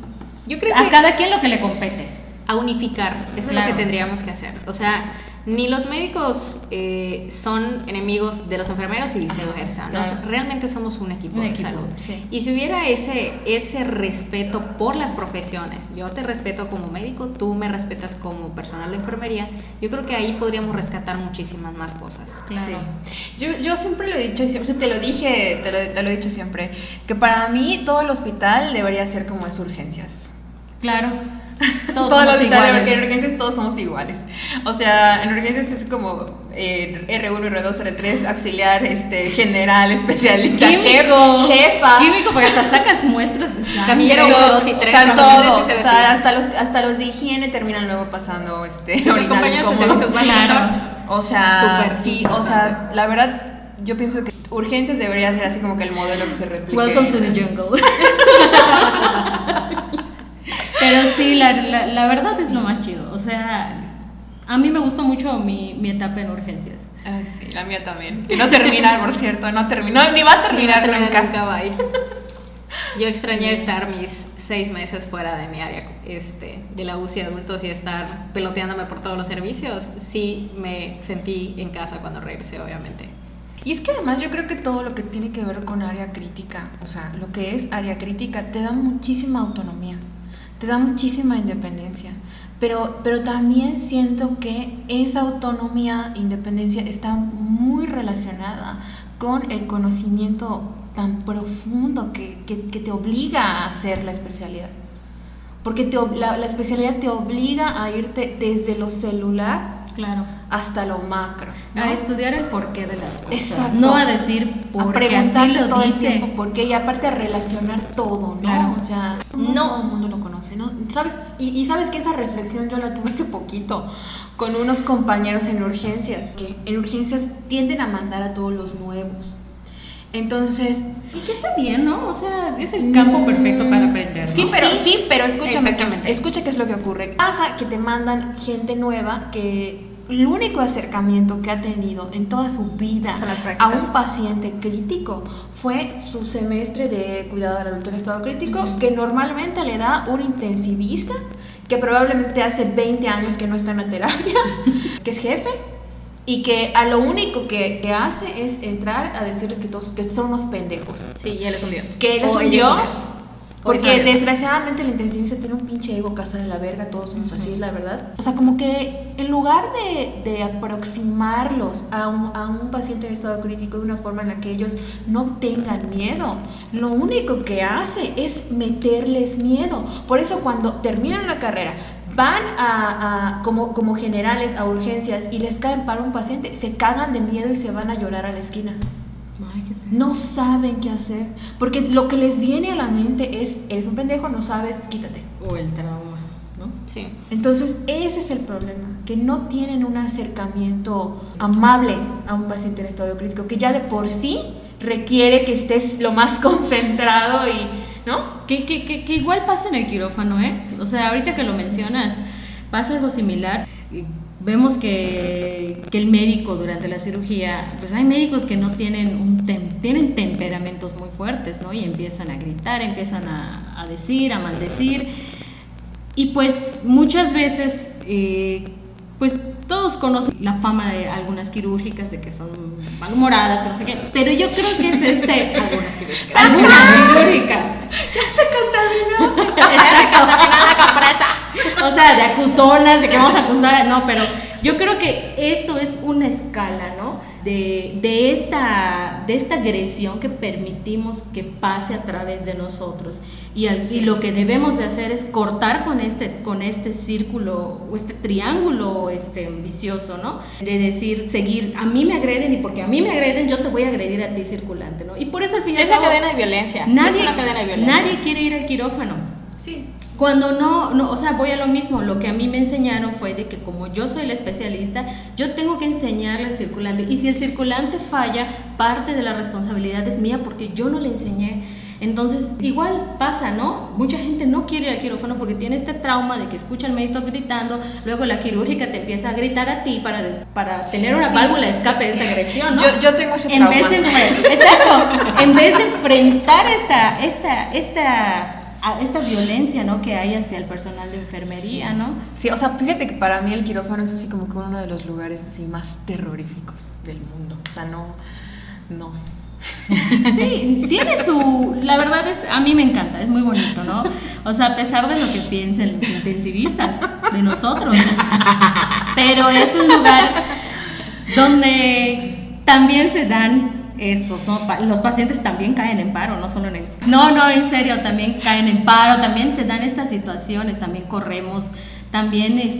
Yo creo a que cada quien lo que le compete. a unificar, eso es lo que tendríamos que hacer. O sea, ni los médicos eh, son enemigos de los enfermeros y viceversa. Nos- realmente somos un equipo Un de equipo, salud. sí. Y si hubiera ese, ese respeto por las profesiones, yo te respeto como médico, tú me respetas como personal de enfermería, yo creo que ahí podríamos rescatar muchísimas más cosas. Claro. Sí. Yo, yo siempre lo he dicho, y siempre te lo dije, te lo, te lo he dicho siempre, que para mí todo el hospital debería ser como es urgencias. Claro. Todos todo el somos hospital, iguales. porque en urgencias todos somos iguales. O sea, en urgencias es como eh, R1, R2, R3, auxiliar, este, general, especialista, Químico. jef- jefa. Químico, porque hasta sacas muestras de sangre. Camillero Todo, uno, dos y tres, O sea, todos. O sea, hasta los, hasta los de higiene terminan luego pasando este, Los compañeros básicos Claro. O sea, sí, o sea, la verdad, yo pienso que urgencias debería ser así como que el modelo que se replique. Welcome to the jungle. Pero sí, la, la, la verdad es lo más chido. O sea, a mí me gustó mucho mi, mi etapa en urgencias. Ay, sí, la mía también. Que no termina, por cierto, no terminó, ni va a terminar Terminar nunca. nunca va ahí. Yo extrañé estar mis seis meses fuera de mi área este, de la UCI adultos y estar peloteándome por todos los servicios. Sí me sentí en casa cuando regresé, obviamente. Y es que además yo creo que todo lo que tiene que ver con área crítica, o sea, lo que es área crítica, te da muchísima autonomía, te da muchísima independencia. Pero, pero también siento que esa autonomía, independencia, está muy relacionada con el conocimiento tan profundo que, que- que te obliga a hacer la especialidad. Porque te la, la especialidad te obliga a irte desde lo celular Claro. hasta lo macro. ¿no? A estudiar el porqué de las cosas. Exacto. No a decir a porque así preguntarle lo todo el tiempo por qué y aparte a relacionar todo, ¿no? Claro. O sea, no, No. todo el mundo lo conoce, ¿no? ¿Sabes? Y, y sabes que esa reflexión yo la tuve hace poquito con unos compañeros en urgencias, que en urgencias tienden a mandar a todos los nuevos. Entonces, Y que está bien, ¿no? O sea, es el campo perfecto para aprender. ¿no? Sí, pero sí, pero escúchame, que, Exactamente. escucha qué es lo que ocurre. Pasa que te mandan gente nueva que el único acercamiento que ha tenido en toda su vida a un paciente crítico fue su semestre de cuidado del adulto en estado crítico, Ujú. que normalmente le da un intensivista que probablemente hace 20 años que no está en la terapia, que es jefe y que a lo único que, que hace es entrar a decirles que todos que son unos pendejos Sí, él es un dios. que él es O un dios. Porque desgraciadamente el intensivista tiene un pinche ego casa de la verga, todos somos así, es la verdad. O sea, como que en lugar de, de aproximarlos a un, a un paciente en estado crítico de una forma en la que ellos no tengan miedo, lo único que hace es meterles miedo. Por eso cuando terminan la carrera, van a, a- como, como generales a urgencias y les caen para un paciente, se cagan de miedo y se van a llorar a la esquina. Ay, qué no saben qué hacer. Porque lo que les viene a la mente es, eres un pendejo, no sabes, quítate. O el trauma, ¿no? Sí. Entonces, ese es el problema, que no tienen un acercamiento amable a un paciente en estado crítico, que ya de por sí requiere que estés lo más concentrado y, ¿no? Que, que, que, igual pasa en el quirófano, ¿eh? O sea, ahorita que lo mencionas, pasa algo similar. Vemos que, que el médico durante la cirugía, pues hay médicos que no tienen un tienen temperamentos muy fuertes, ¿no? Y empiezan a gritar, empiezan a, a decir, a maldecir. Y pues muchas veces, eh, pues todos conocen la fama de algunas quirúrgicas de que son malhumoradas, que no sé qué. Pero yo creo que es este. algunas quirúrgicas. Algunas quirúrgicas. Se contaminó. O sea, de acusonas, de que vamos a acusar, no, pero yo creo que esto es una escala, ¿no? De, de, esta, de esta agresión que permitimos que pase a través de nosotros. Y, al- y lo que debemos de hacer es cortar con este, con este círculo o este triángulo este, vicioso, ¿no? De decir, seguir, a mí me agreden y porque a mí me agreden, yo te voy a agredir a ti circulante, ¿no? Y por eso al fin y al Es la cabo, cadena de violencia. Nadie, es una cadena de violencia. nadie quiere ir al quirófano. Sí. Cuando no, no, o sea, voy a lo mismo, lo que a mí me enseñaron fue de que como yo soy la especialista, yo tengo que enseñarle al circulante. Y si el circulante falla, parte de la responsabilidad es mía porque yo no le enseñé. Entonces, igual pasa, ¿no? Mucha gente no quiere ir al quirófano porque tiene este trauma de que escucha al médico gritando, luego la quirúrgica te empieza a gritar a ti para, para tener una válvula de escape de esta agresión, ¿no? Yo, yo tengo ese en trauma. vez de exacto en vez de enfrentar esta esta esta a- esta violencia no que hay hacia el personal de enfermería no Sí, o sea, fíjate que para mí el quirófano es así como que uno de los lugares así más terroríficos del mundo. O sea, no, no. Sí tiene su la verdad es a mí me encanta es muy bonito no o sea a pesar de lo que piensen los intensivistas de nosotros pero es un lugar donde también se dan estos, ¿no? Los pacientes también caen en paro, no solo en el... No, no, en serio, también caen en paro, también se dan estas situaciones, también corremos, también es-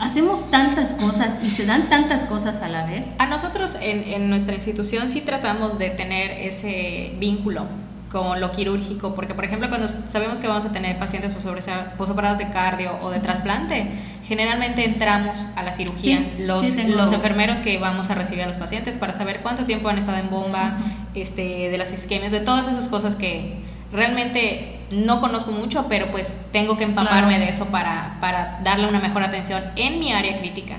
hacemos tantas cosas y se dan tantas cosas a la vez. A nosotros en, en nuestra institución sí tratamos de tener ese vínculo con lo quirúrgico, porque por ejemplo cuando sabemos que vamos a tener pacientes posoperados de cardio o de trasplante, generalmente entramos a la cirugía, Sí, los, sí, tengo- los enfermeros que vamos a recibir a los pacientes para saber cuánto tiempo han estado en bomba, este, de las isquemias, de todas esas cosas que realmente no conozco mucho, pero pues tengo que empaparme Claro. de eso para, para darle una mejor atención en mi área crítica.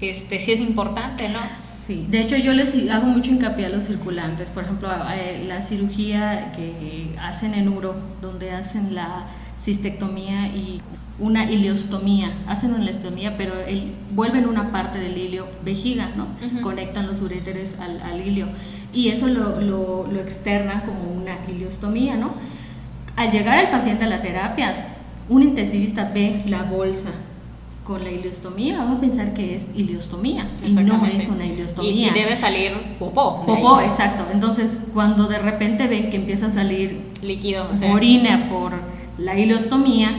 Este, sí es importante, ¿no? Sí, de hecho yo les hago mucho hincapié a los circulantes, por ejemplo, eh, la cirugía que hacen en uro, donde hacen la cistectomía y una ileostomía, hacen una ileostomía, pero el- vuelven una parte del ilio vejiga, ¿no? Conectan los uréteres al, al ilio y eso lo, lo, lo externan como una ileostomía, ¿no? Al llegar el paciente a la terapia, un intensivista ve la bolsa con la ileostomía, vamos a pensar que es ileostomía y no es una ileostomía. y debe salir popó. ahí. Popó, exacto. Entonces, cuando de repente ven que empieza a salir Líquido. o sea, orina por la ileostomía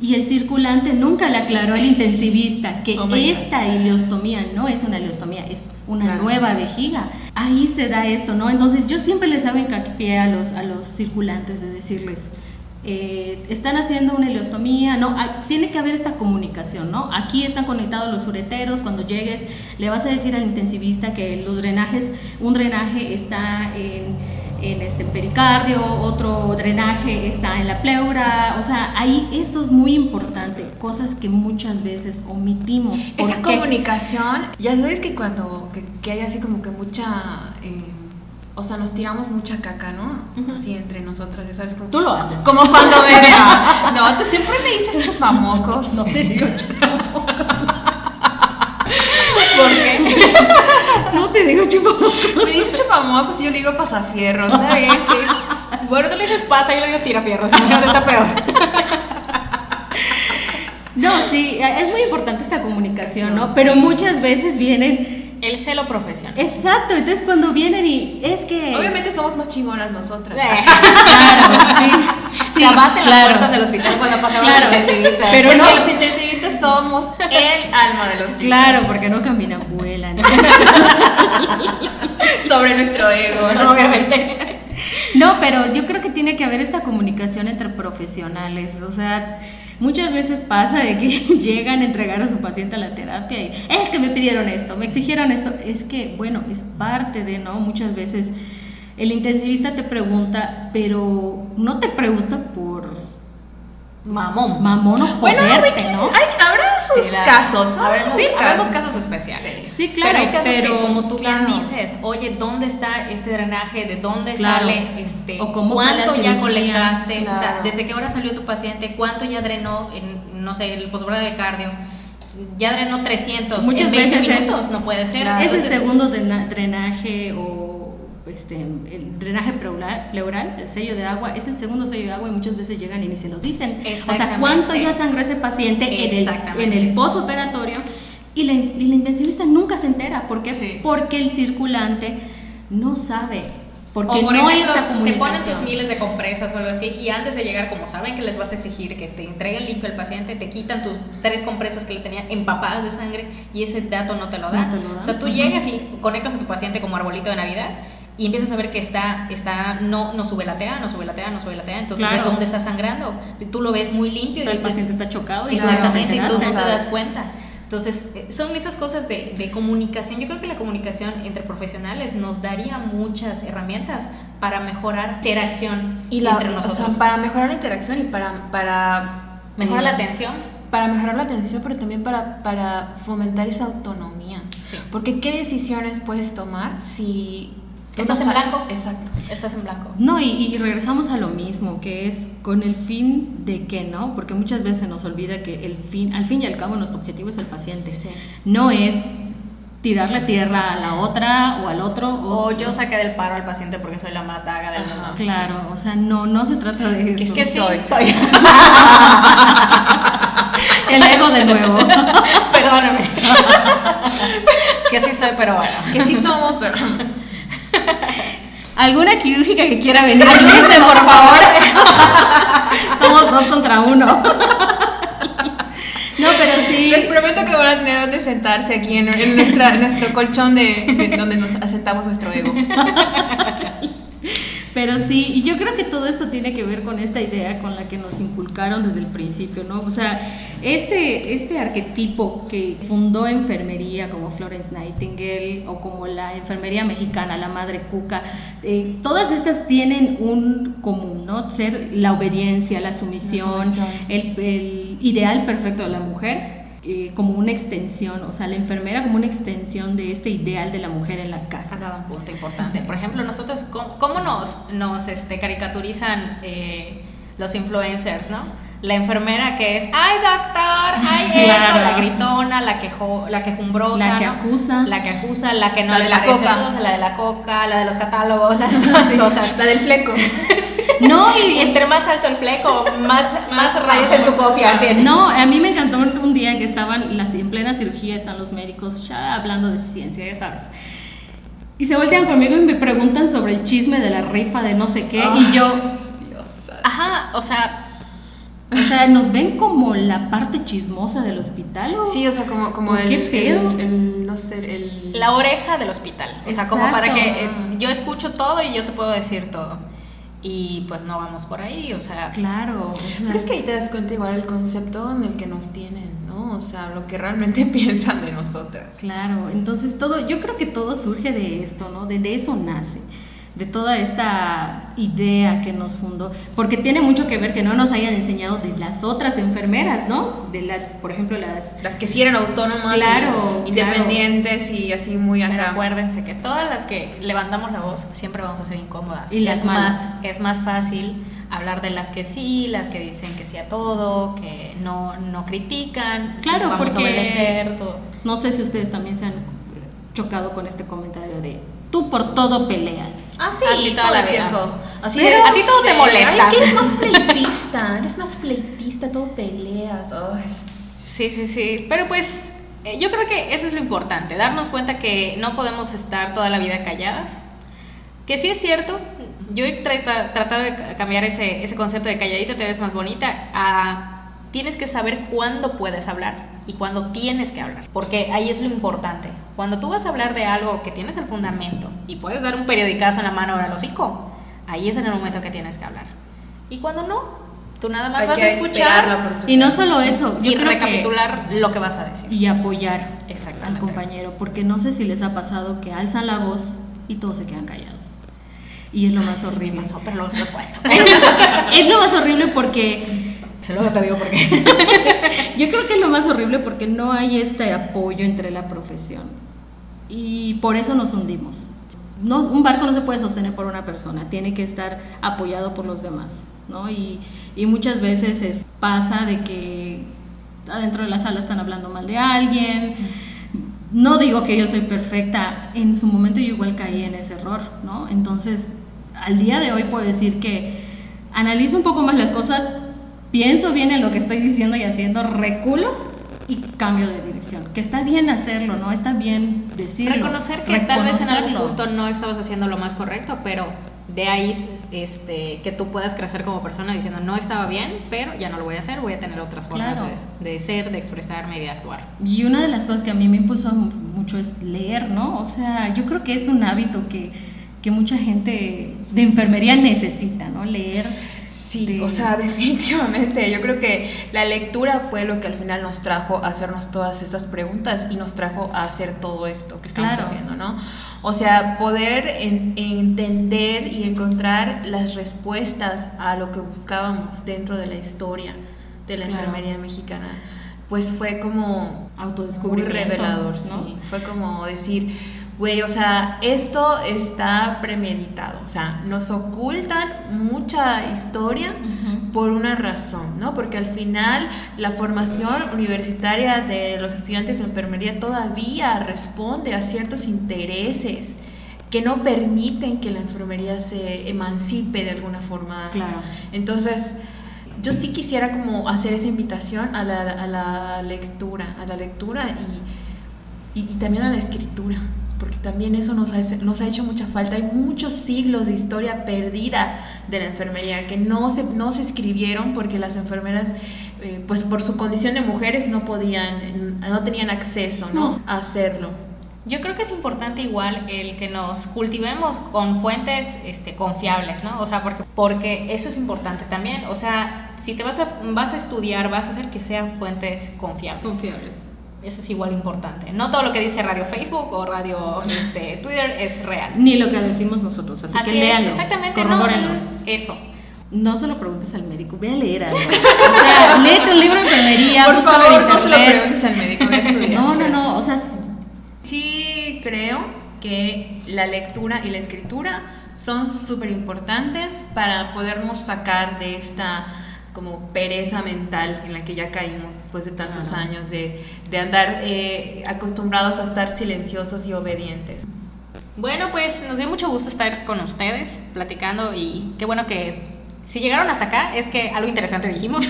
y el circulante nunca le aclaró al intensivista que Oh esta ileostomía no es una ileostomía, es una Claro. nueva vejiga. Ahí se da esto, ¿no? Entonces yo siempre les hago hincapié a los, a los circulantes de decirles, eh, están haciendo una ileostomía, no, Ah, tiene que haber esta comunicación, ¿no? Aquí están conectados los ureteros, cuando llegues le vas a decir al intensivista que los drenajes, un drenaje está en, en este pericardio, otro drenaje está en la pleura, o sea, ahí eso es muy importante, cosas que muchas veces omitimos. ¿Por Esa comunicación, ya sabes que cuando que, que hay así como que mucha, eh, o sea, nos tiramos mucha caca, ¿no? Ujú. Así entre nosotras, ya sabes. Como, Tú lo haces. Como cuando bebé. No, tú siempre me dices chupamocos. No te digo ¿Por qué? No te digo chupamocos. Me dices chupamocos y yo le digo pasafierros. Sí, sí. Bueno, tú le dices pasa, yo le digo tirafierros. Imagínate, está peor. No, sí, es muy importante esta comunicación, ¿no? Sí. Pero muchas veces vienen, El celo profesional. exacto, entonces cuando vienen y es que... Obviamente somos más chingonas nosotras. Eh, Claro, sí. sí, se abaten las puertas del hospital cuando pasamos Claro, al intensivista. pero Pero no- los intensivistas somos el alma de los Claro, porque no caminan, sobre nuestro ego, ¿no? obviamente. No, pero yo creo que tiene que haber esta comunicación entre profesionales. O sea, muchas veces pasa de que llegan a entregar a su paciente a la terapia y es que me pidieron esto, me exigieron esto. Es que, bueno, es parte de, ¿no? Muchas veces el intensivista te pregunta, pero no te pregunta por Mamón. mamón o Bueno, ¿no? hay, habrá sus la- casos. Habremos, Sí, habremos casos especiales. Sí, claro, pero hay casos pero, que, como tú claro. bien dices, oye, ¿dónde está este drenaje? ¿De dónde Claro. sale? Este, O cómo ¿Cuánto ya colectaste? O sea. ¿desde qué hora salió tu paciente? ¿Cuánto ya drenó en, no sé, el posgrado de cardio? Ya drenó 300. Muchas en 20 veces es- minutos, no puede ser. Claro. Ese Entonces, segundo drena- drenaje o este, el drenaje pleural, el sello de agua, es el segundo sello de agua y muchas veces llegan y ni se los dicen. O sea, cuánto ya sangró ese paciente en el, en el posoperatorio y la, y la intensivista nunca se entera. ¿Por qué? Sí. Porque el circulante no sabe. Porque o por no hay ejemplo, te ponen tus miles de compresas o algo así y antes de llegar, como saben que les vas a exigir que te entreguen limpio al paciente, te quitan tus tres compresas que le tenían empapadas de sangre y ese dato no te lo dan. No te lo dan. O sea, tú Ujú. llegas y conectas a tu paciente como arbolito de Navidad y empiezas a ver que está, está no, no sube la TA, no sube la TA, no sube la TA, entonces Claro. ¿de dónde está sangrando? Tú lo ves muy O limpio sea, y el dices, paciente está chocado y Exactamente, y tú no te das cuenta. Entonces, eh, son esas cosas de, de comunicación. Yo creo que la comunicación entre profesionales nos daría muchas herramientas para mejorar interacción Y la, entre o nosotros. sea, para mejorar la interacción y para, para Mejorar eh, la atención. Para mejorar la atención, pero también para, para fomentar esa autonomía. Sí. Porque ¿qué decisiones puedes tomar si... Estás en blanco. Exacto. Estás en blanco. No, y, y regresamos a lo mismo, que es con el fin de que, ¿no? Porque muchas veces se nos olvida que el fin, al fin y al cabo, nuestro objetivo es el paciente. No es tirarle tierra a la otra o al otro. O, O yo saqué del paro al paciente porque soy la más daga del mundo. Claro, o sea, no, no se trata de eso. Que sí, soy. soy. El ego de nuevo. Perdóname. que sí soy, pero bueno. Que sí somos, pero... ¿Alguna quirúrgica que quiera venir? Ayúdenme, por favor. Somos dos contra uno. No, pero sí. Les prometo que van a tener donde sentarse aquí en, en nuestra, en nuestro colchón de, de donde nos asentamos nuestro ego. Pero sí, y yo creo que todo esto tiene que ver con esta idea con la que nos inculcaron desde el principio, ¿no? O sea, este, este arquetipo que fundó enfermería como Florence Nightingale o como la enfermería mexicana, la madre cuca, eh, todas estas tienen un común, ¿no? Ser la obediencia, la sumisión, La sumisión. El, el ideal perfecto de la mujer. Eh, como una extensión, o sea, la enfermera como una extensión de este ideal de la mujer en la casa. Dado un punto importante. Por ejemplo, nosotros, ¿cómo, cómo nos, nos este, caricaturizan eh, los influencers, no? La enfermera que es, ay doctor, ay eso, Claro. la gritona, la, quejo, la quejumbrosa, La que ¿no? acusa. la que acusa, la que no La le de la coca. la de la coca, la de los catálogos, las demás cosas. La del fleco. No, y entre más alto el fleco, más, más rayos en tu cofia tienes. No, a mí me encantó un, día que estaban las, en plena cirugía, están los médicos ya hablando de ciencia, ya sabes. Y se voltean conmigo y me preguntan sobre el chisme de la rifa de no sé qué. Y yo, Ajá, o sea, o sea, ¿nos ven como la parte chismosa del hospital? o? Sí, o sea, como, como ¿Por el, qué pedo? el, el- no sé, el... la oreja del hospital. O sea, como para que eh, yo escucho todo y yo te puedo decir todo. Y pues no vamos por ahí, o sea, Claro. sea, Pero es que ahí te das cuenta igual el concepto en el que nos tienen, ¿no? O sea, lo que realmente piensan de nosotras. Claro, entonces todo, yo creo que todo surge de esto, ¿no? De, de eso nace, de toda esta idea que nos fundó, porque tiene mucho que ver que no nos hayan enseñado de las otras enfermeras, ¿no? De las, por ejemplo, las... Las que sí eran autónomas, Claro, y independientes y así muy Pero acá. acuérdense que todas las que levantamos la voz siempre vamos a ser incómodas. Y las es malas. más, es más fácil hablar de las que sí, las que dicen que sí a todo, que no, no critican, sí, Claro, vamos porque- a obedecer, todo. No sé si ustedes también se han chocado con este comentario de, tú por todo peleas. Ah, sí, Así todo el vida. tiempo. Así Pero de- a ti todo te de, molesta. "Ay, es que eres más pleitista, eres más pleitista, todo peleas. Ay. Sí, sí, sí. Pero pues eh, yo creo que eso es lo importante, darnos cuenta que no podemos estar toda la vida calladas. Que sí es cierto, yo he trata- tratado de ca- cambiar ese, ese concepto de calladita te ves más bonita a tienes que saber cuándo puedes hablar y cuándo tienes que hablar, porque ahí es lo importante. Cuando tú vas a hablar de algo que tienes el fundamento y puedes dar un periodicazo en la mano o al hocico, ahí es en el momento que tienes que hablar. Y cuando no, tú nada más Hay vas que a escuchar. Y no solo eso, yo y creo que- recapitular lo que vas a decir. y apoyar al compañero, porque no sé si les ha pasado que alzan la voz y todos se quedan callados. Y es lo más Sí, horrible. pasó, pero se los cuento. es lo más horrible porque se luego te digo por qué. yo creo que es lo más horrible porque no hay este apoyo entre la profesión. Y por eso nos hundimos. No, un barco no se puede sostener por una persona, tiene que estar apoyado por los demás. ¿no? Y, y muchas veces es- pasa de que adentro de la sala están hablando mal de alguien. No digo que yo soy perfecta, en su momento yo igual caí en ese error, ¿no? Entonces, al día de hoy puedo decir que analizo un poco más las cosas, pienso bien en lo que estoy diciendo y haciendo, reculo y cambio de dirección. Que está bien hacerlo, ¿no? Está bien decirlo. Reconocer que tal vez en algún punto no estabas haciendo lo más correcto, pero de ahí este, que tú puedas crecer como persona diciendo no estaba bien, pero ya no lo voy a hacer, voy a tener otras formas Claro. de, de ser, de expresarme y de actuar. Y una de las cosas que a mí me impulsó mu- mucho es leer, ¿no? O sea, yo creo que es un hábito que, que mucha gente de enfermería necesita, ¿no? Leer. Sí, o sea, definitivamente. Yo creo que la lectura fue lo que al final nos trajo a hacernos todas estas preguntas y nos trajo a hacer todo esto que estamos Claro. haciendo, ¿no? O sea, poder en- entender y encontrar las respuestas a lo que buscábamos dentro de la historia de la Claro. enfermería mexicana, pues fue como muy Autodescubrimiento, revelador, ¿no? sí. Fue como decir, güey, o sea, esto está premeditado, o sea, nos ocultan mucha historia por una razón, ¿no? Porque al final la formación universitaria de los estudiantes de enfermería todavía responde a ciertos intereses que no permiten que la enfermería se emancipe de alguna forma. Claro. Entonces, yo sí quisiera como hacer esa invitación a la, a la lectura, a la lectura y, y, y también a la escritura, porque también eso nos ha, nos ha hecho mucha falta. Hay muchos siglos de historia perdida de la enfermería que no se, no se escribieron porque las enfermeras, eh, pues por su condición de mujeres, no podían, no tenían acceso ¿no? No. a hacerlo. Yo creo que es importante igual el que nos cultivemos con fuentes este, confiables, ¿no? O sea, porque, porque eso es importante también. O sea, si te vas a, vas a estudiar, vas a hacer que sean fuentes confiables. Confiables. Eso es igual importante. No todo lo que dice Radio Facebook o Radio este, Twitter es real. Ni lo que decimos nosotros, así, Así que es, exactamente. No, eso. No se lo preguntes al médico, ve a leer algo. O sea, léete un libro de enfermería, Por favor, no se lo preguntes al médico, ve a estudiar. No, no, no, o sea, Sí creo que la lectura y la escritura son súper importantes para podernos sacar de esta como pereza mental en la que ya caímos después de tantos años de, de andar eh, acostumbrados a estar silenciosos y obedientes. Bueno, pues nos dio mucho gusto estar con ustedes platicando y qué bueno que si llegaron hasta acá es que algo interesante dijimos.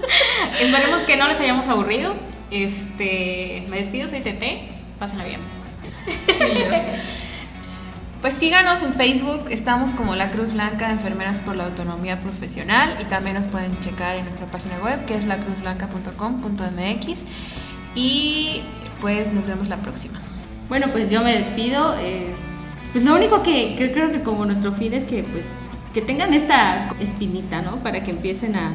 Esperemos que no les hayamos aburrido. Este, me despido, soy Tete. Pásenla bien. Pues síganos en Facebook, estamos como La Cruz Blanca, Enfermeras por la Autonomía Profesional y también nos pueden checar en nuestra página web que es lacruzblanca.com.mx y pues nos vemos la próxima. Bueno, pues yo me despido. eh, pues lo único que, creo que como nuestro fin es que pues que tengan esta espinita, ¿no? Para que empiecen a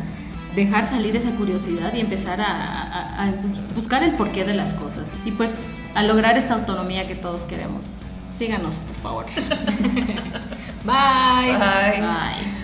dejar salir esa curiosidad y empezar a buscar el porqué de las cosas. Y pues a lograr esta autonomía que todos queremos. Síganos, por favor. Bye. Bye. Bye.